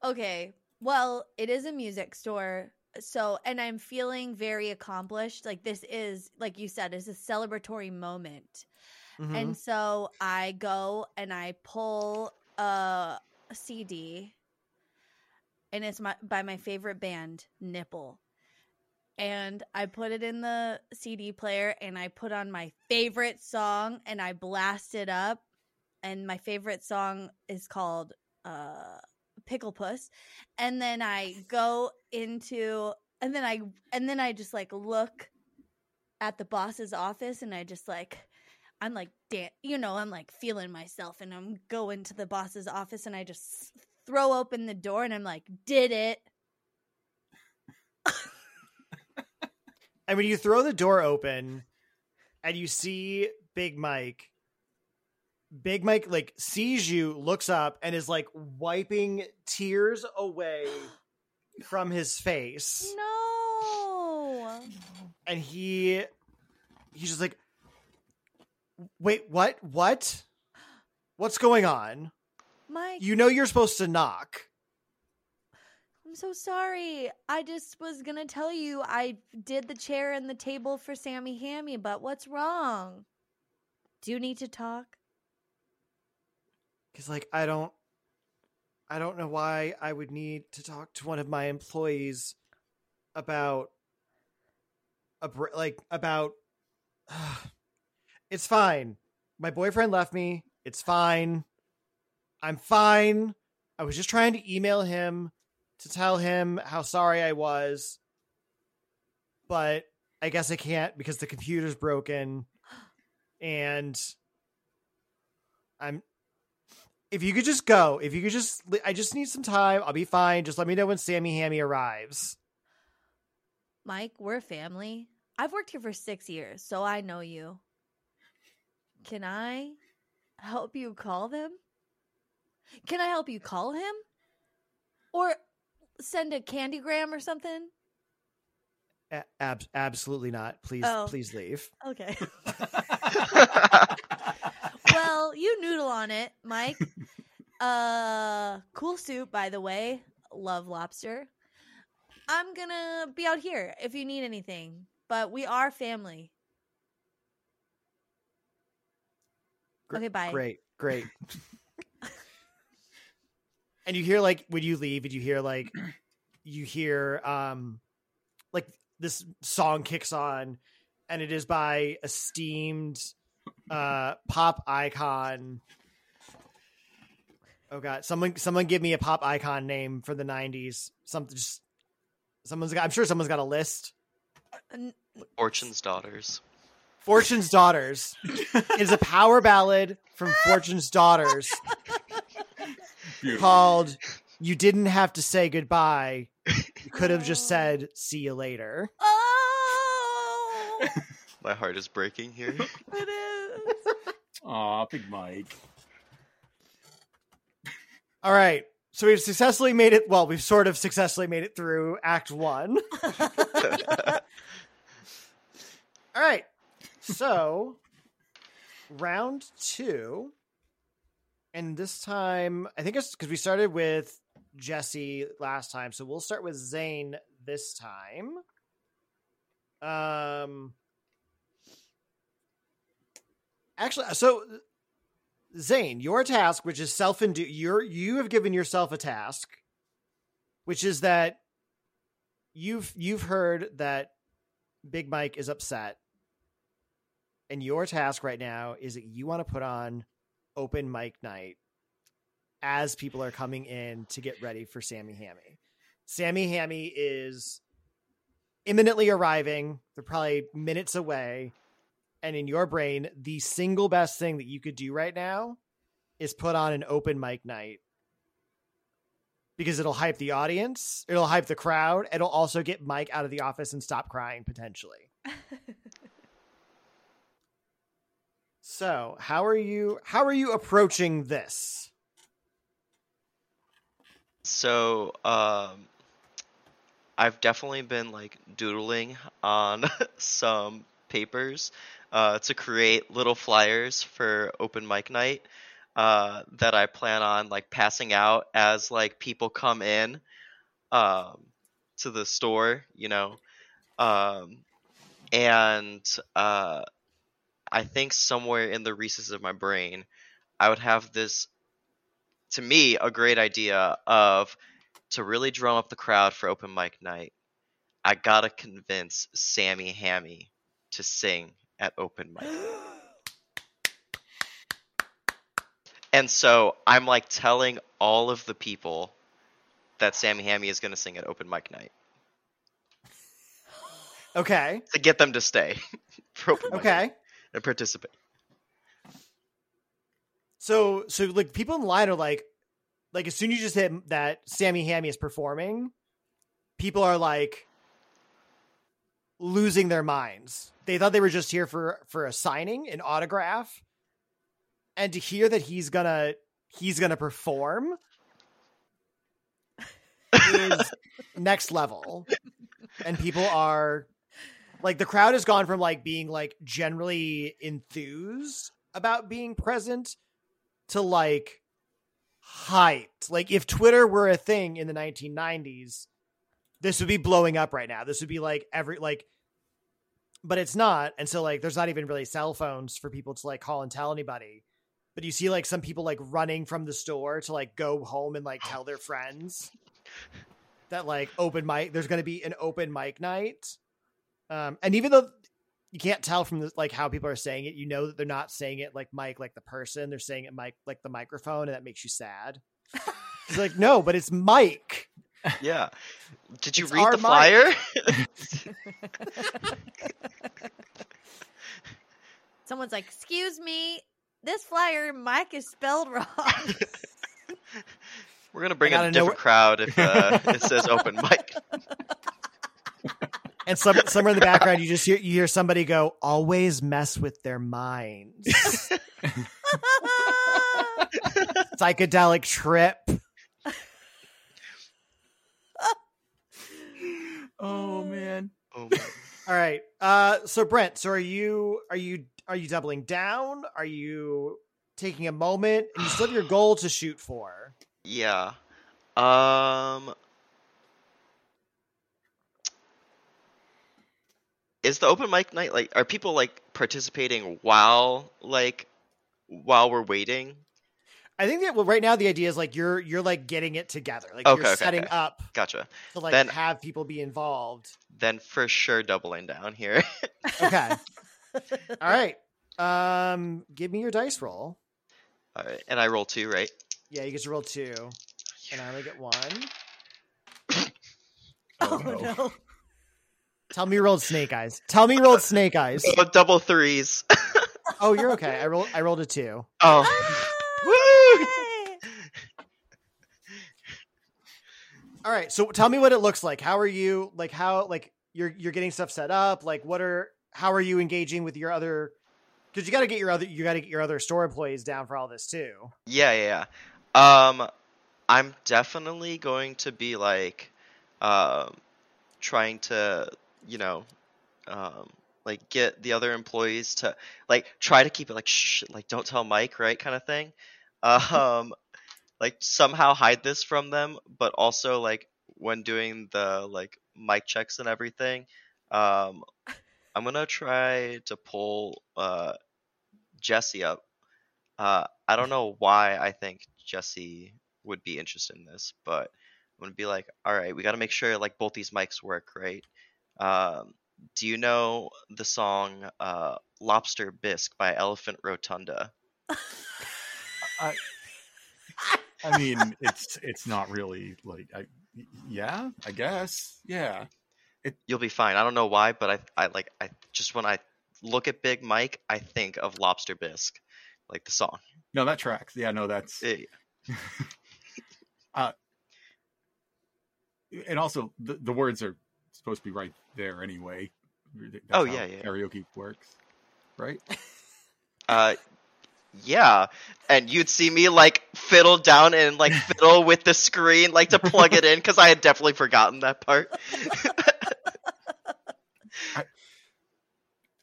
[SPEAKER 4] Okay. Well, it is a music store. So, and I'm feeling very accomplished. Like, this is, like you said, is a celebratory moment.
[SPEAKER 1] Mhm.
[SPEAKER 4] And so I go and I pull a CD, and it's my by my favorite band, Nipple. And I put it in the CD player, and I put on my favorite song, and I blast it up. And my favorite song is called uh, "Pickle Puss." And then I go into, and then I, and then I just like look at the boss's office, and I just like I'm like, dan- you know, I'm like feeling myself, and I'm going to the boss's office, and I just throw open the door, and I'm like, did it?
[SPEAKER 1] and when you throw the door open and you see big mike big mike like sees you looks up and is like wiping tears away from his face
[SPEAKER 4] No.
[SPEAKER 1] and he he's just like wait what what what's going on
[SPEAKER 4] Mike,
[SPEAKER 1] you know you're supposed to knock
[SPEAKER 4] I'm so sorry. I just was gonna tell you I did the chair and the table for Sammy Hammy, but what's wrong? Do you need to talk?
[SPEAKER 1] Because like I don't I don't know why I would need to talk to one of my employees about a br- like about it's fine. My boyfriend left me. It's fine. I'm fine. I was just trying to email him to tell him how sorry I was. But I guess I can't because the computer's broken and I'm if you could just go, if you could just, I just need some time. I'll be fine. Just let me know when Sammy Hammy arrives.
[SPEAKER 4] Mike, we're family. I've worked here for six years, so I know you. Can I help you call them? Can I help you call him? Or send a candygram or something?
[SPEAKER 1] A- ab- absolutely not. Please,
[SPEAKER 4] Oh.
[SPEAKER 1] please leave.
[SPEAKER 4] Okay. well, you noodle on it, Mike. Uh, cool soup, by the way. Love lobster. I'm gonna be out here if you need anything, but we are family.
[SPEAKER 1] Gr-
[SPEAKER 4] Okay, bye.
[SPEAKER 1] Great, great. and you hear like when you leave, and you hear like you hear um like this song kicks on, and it is by esteemed uh pop icon. Oh god, someone someone give me a pop icon name for the '90s. Something just someone's got. I'm sure someone's got a list.
[SPEAKER 3] Fortune's Daughters.
[SPEAKER 1] Fortune's Daughters is a power ballad from Fortune's Daughters
[SPEAKER 2] Beautiful.
[SPEAKER 1] called You Didn't Have to Say Goodbye. You could have just said see you later.
[SPEAKER 4] Oh,
[SPEAKER 3] My heart is breaking here.
[SPEAKER 4] it is.
[SPEAKER 2] Aw, Big Mike.
[SPEAKER 1] All right. So we've successfully made it well, we've sort of successfully made it through act 1. All right. So round 2 and this time I think it's cuz we started with Jesse last time. So we'll start with Zane this time. Um, actually, so Zane, your task, which is self-induced, you're you have given yourself a task, which is that you've you've heard that Big Mike is upset, and your task right now is that you want to put on open mic night as people are coming in to get ready for Sammy Hammy. Sammy Hammy is imminently arriving. They're probably minutes away. And in your brain, the single best thing that you could do right now is put on an open mic night because it'll hype the audience, it'll hype the crowd, it'll also get Mike out of the office and stop crying potentially. so, how are you how are you approaching this?
[SPEAKER 3] So, um, I've definitely been like doodling on some papers uh, to create little flyers for open mic night uh, that I plan on like passing out as like people come in um, to the store, you know. Um, and uh, I think somewhere in the recesses of my brain, I would have this, to me, a great idea of to really drum up the crowd for open mic night. I gotta convince Sammy Hammy to sing at open mic. And so I'm like telling all of the people that Sammy Hammy is to sing at open mic night
[SPEAKER 1] Okay.
[SPEAKER 3] to get them to stay for open mic
[SPEAKER 1] Okay.
[SPEAKER 3] And participate.
[SPEAKER 1] So so like people in line are like like as soon as you just hit that Sammy Hammy is performing, people are like losing their minds. They thought they were just here for for a signing, an autograph. And to hear that he's gonna he's gonna perform is next level. And people are like the crowd has gone from like being like generally enthused about being present to like hyped. Like if Twitter were a thing in the 1990s, this would be blowing up right now. This would be like every like but it's not. And so like there's not even really cell phones for people to like call and tell anybody. But you see like some people like running from the store to like go home and like tell their oh, friends that like open mic there's going to be an open mic night. Um and even though you can't tell from the, like how people are saying it. You know that they're not saying it like Mike, like the person. They're saying it Mike, like the microphone, and that makes you sad. It's like no, but it's Mike.
[SPEAKER 3] Yeah. Did you
[SPEAKER 1] It's
[SPEAKER 3] read the
[SPEAKER 1] mic.
[SPEAKER 3] flyer?
[SPEAKER 4] Someone's like, "Excuse me, this flyer Mike is spelled wrong."
[SPEAKER 3] We're gonna bring in a
[SPEAKER 1] gotta know
[SPEAKER 3] different crowd if uh, it says open mic.
[SPEAKER 1] And some somewhere in the background, you just hear you hear somebody go, "Always mess with their minds." Psychedelic trip.
[SPEAKER 2] Oh man.
[SPEAKER 3] Oh my.
[SPEAKER 1] All right. Uh, so Brent, so are you are you are you doubling down? Are you taking a moment? And you still have your goal to shoot for.
[SPEAKER 3] Yeah. Um. Is the open mic night like? Are people like participating while like while we're waiting?
[SPEAKER 1] I think that well, right now the idea is like you're you're like getting it together. Like
[SPEAKER 3] Okay,
[SPEAKER 1] you're
[SPEAKER 3] okay,
[SPEAKER 1] setting
[SPEAKER 3] okay.
[SPEAKER 1] up
[SPEAKER 3] Gotcha.
[SPEAKER 1] to like
[SPEAKER 3] Then-
[SPEAKER 1] have people be involved.
[SPEAKER 3] Then for sure doubling down here.
[SPEAKER 1] Okay. All right. Um, give me your dice roll.
[SPEAKER 3] Alright, and I roll two, right?
[SPEAKER 1] Yeah, you get to roll two, and I only get one.
[SPEAKER 4] oh
[SPEAKER 2] no.
[SPEAKER 4] no!
[SPEAKER 1] Tell me you rolled snake eyes. Tell me you rolled snake eyes.
[SPEAKER 3] Oh, double threes.
[SPEAKER 1] Oh, you're okay. I rolled. I rolled a two.
[SPEAKER 3] Oh. Woo!
[SPEAKER 1] All right. So tell me what it looks like. How are you? Like how? Like you're you're getting stuff set up. Like what are? How are you engaging with your other? Because you got to get your other. You got to get your other store employees down for all this too.
[SPEAKER 3] Yeah, yeah, yeah. Um, I'm definitely going to be like, um, trying to, you know, um, like get the other employees to like try to keep it like shh, like don't tell Mike, right, kind of thing. Um, like somehow hide this from them, but also like when doing the like mic checks and everything. Um, I'm gonna try to pull uh, Jesse up. Uh, I don't know why I think Jesse would be interested in this, but I'm gonna be like, all right, we got to make sure like both these mics work, right? Um, do you know the song uh, "Lobster Bisque" by Elephant Rotunda?
[SPEAKER 2] I, I mean, it's it's not really like I, yeah, I guess, yeah.
[SPEAKER 3] You'll be fine. I don't know why, but I I like I just when I look at Big Mike, I think of Lobster Bisque, like the song.
[SPEAKER 2] No, that tracks. Yeah, no, that's
[SPEAKER 3] Eh,
[SPEAKER 2] and also the, the words are supposed to be right there anyway. That's
[SPEAKER 3] Oh, yeah, yeah.
[SPEAKER 2] Karaoke works, right?
[SPEAKER 3] Uh, yeah, and you'd see me like fiddle down and like fiddle with the screen, like to plug it in, because I had definitely forgotten that part.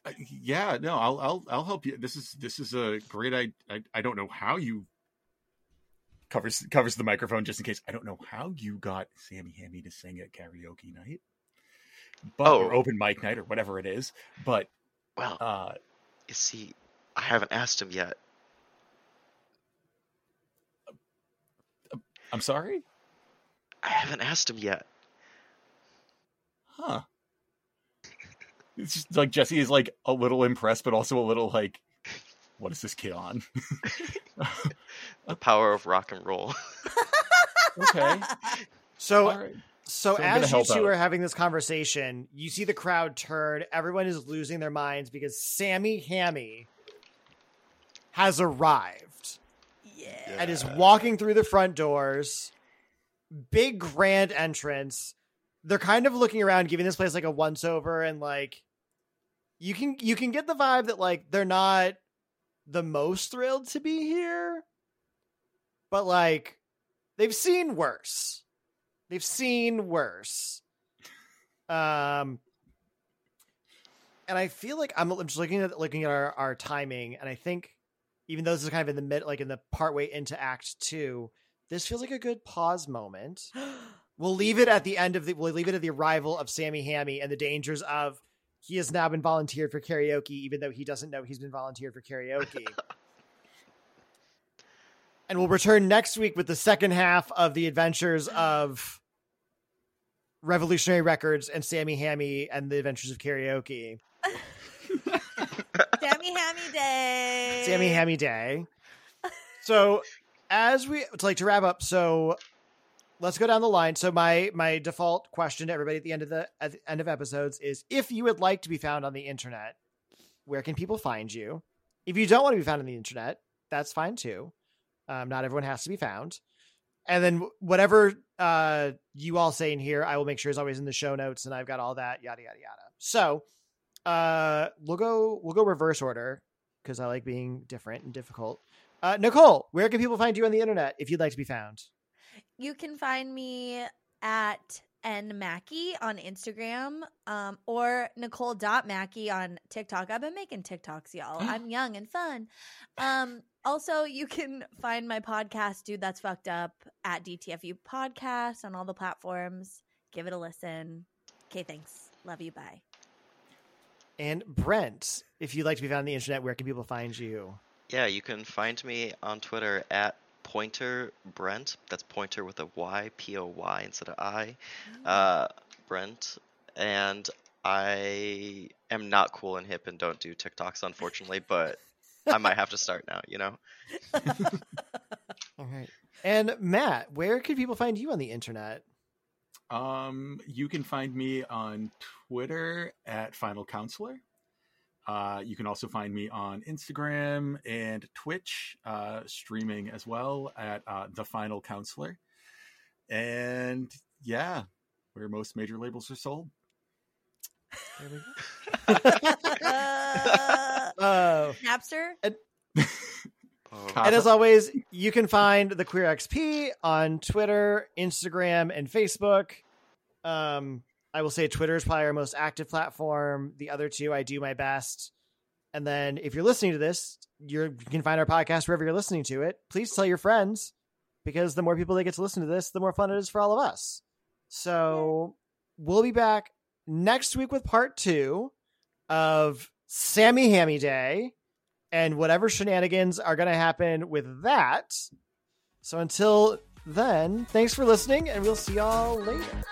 [SPEAKER 2] Uh, yeah, no, I'll I'll I'll help you. This is this is a great. I I, I don't know how you covers covers the microphone just in case. I don't know how you got Sammy Hammy to sing at karaoke night, but or
[SPEAKER 3] Oh.
[SPEAKER 2] open mic night or whatever it is. But
[SPEAKER 3] well,
[SPEAKER 2] uh,
[SPEAKER 3] you see, I haven't asked him yet.
[SPEAKER 2] I'm sorry,
[SPEAKER 3] I haven't asked him yet.
[SPEAKER 2] huh? It's just like Jesse is like a little impressed, but also a little like, what is this kid on?
[SPEAKER 3] The power of rock and roll.
[SPEAKER 2] okay,
[SPEAKER 1] So
[SPEAKER 2] all right.
[SPEAKER 1] So,
[SPEAKER 2] So
[SPEAKER 1] as you two
[SPEAKER 2] out.
[SPEAKER 1] are having this conversation, you see the crowd turn. Everyone is losing their minds because Sammy Hammy has arrived
[SPEAKER 4] yeah.
[SPEAKER 1] and is walking through the front doors. Big grand entrance. They're kind of looking around, giving this place like a once over, and like you can you can get the vibe that like they're not the most thrilled to be here, but like they've seen worse. They've seen worse. Um, and I feel like I'm I'm just looking at looking at our, our timing, and I think even though this is kind of in the mid, like in the part way into Act Two, this feels like a good pause moment. We'll leave it at the end of the. We'll leave it at the arrival of Sammy Hammy and the dangers of he has now been volunteered for karaoke, even though he doesn't know he's been volunteered for karaoke. and we'll return next week with the second half of the adventures of Revolutionary Records and Sammy Hammy and the Adventures of Karaoke.
[SPEAKER 4] Sammy Hammy Day.
[SPEAKER 1] Sammy Hammy Day. So as we to like to wrap up, so let's go down the line. So my my default question to everybody at the end of the at the end of episodes is if you would like to be found on the internet, where can people find you? If you don't want to be found on the internet, that's fine too. Um, not everyone has to be found. And then whatever uh, you all say in here, I will make sure is always in the show notes, and I've got all that yada yada yada. So uh, we'll go we'll go reverse order because I like being different and difficult. Uh, Nicole, where can people find you on the internet if you'd like to be found?
[SPEAKER 4] You can find me at nmackey on Instagram um, or nicole.mackey on TikTok. I've been making TikToks, y'all. I'm young and fun. Um, also, you can find my podcast, Dude That's Fucked Up, at DTFU Podcast on all the platforms. Give it a listen. Okay, thanks. Love you. Bye.
[SPEAKER 1] And Brent, if you'd like to be found on the internet, where can people find you?
[SPEAKER 3] Yeah, you can find me on Twitter at Pointer Brent. That's Pointer with a Y, P O Y instead of I. Uh, Brent, and I am not cool and hip and don't do TikToks, unfortunately, but I might have to start now. You know.
[SPEAKER 1] All right. And Matt, where can people find you on the internet?
[SPEAKER 2] Um, you can find me on Twitter at Final Counselor. Uh, you can also find me on Instagram and Twitch, uh, streaming as well at uh, The Final Counselor. And yeah, where most major labels are sold.
[SPEAKER 1] There we go. Oh.
[SPEAKER 4] Napster?
[SPEAKER 3] Oh,
[SPEAKER 1] And as always, you can find the Queer XP on Twitter, Instagram, and Facebook. Um, I will say Twitter is probably our most active platform. The other two, I do my best. And then if you're listening to this, you're, you can find our podcast wherever you're listening to it. Please tell your friends because the more people that get to listen to this, the more fun it is for all of us. So we'll be back next week with part two of Sammy Hammy Day and whatever shenanigans are going to happen with that. So until then, thanks for listening, and we'll see y'all later.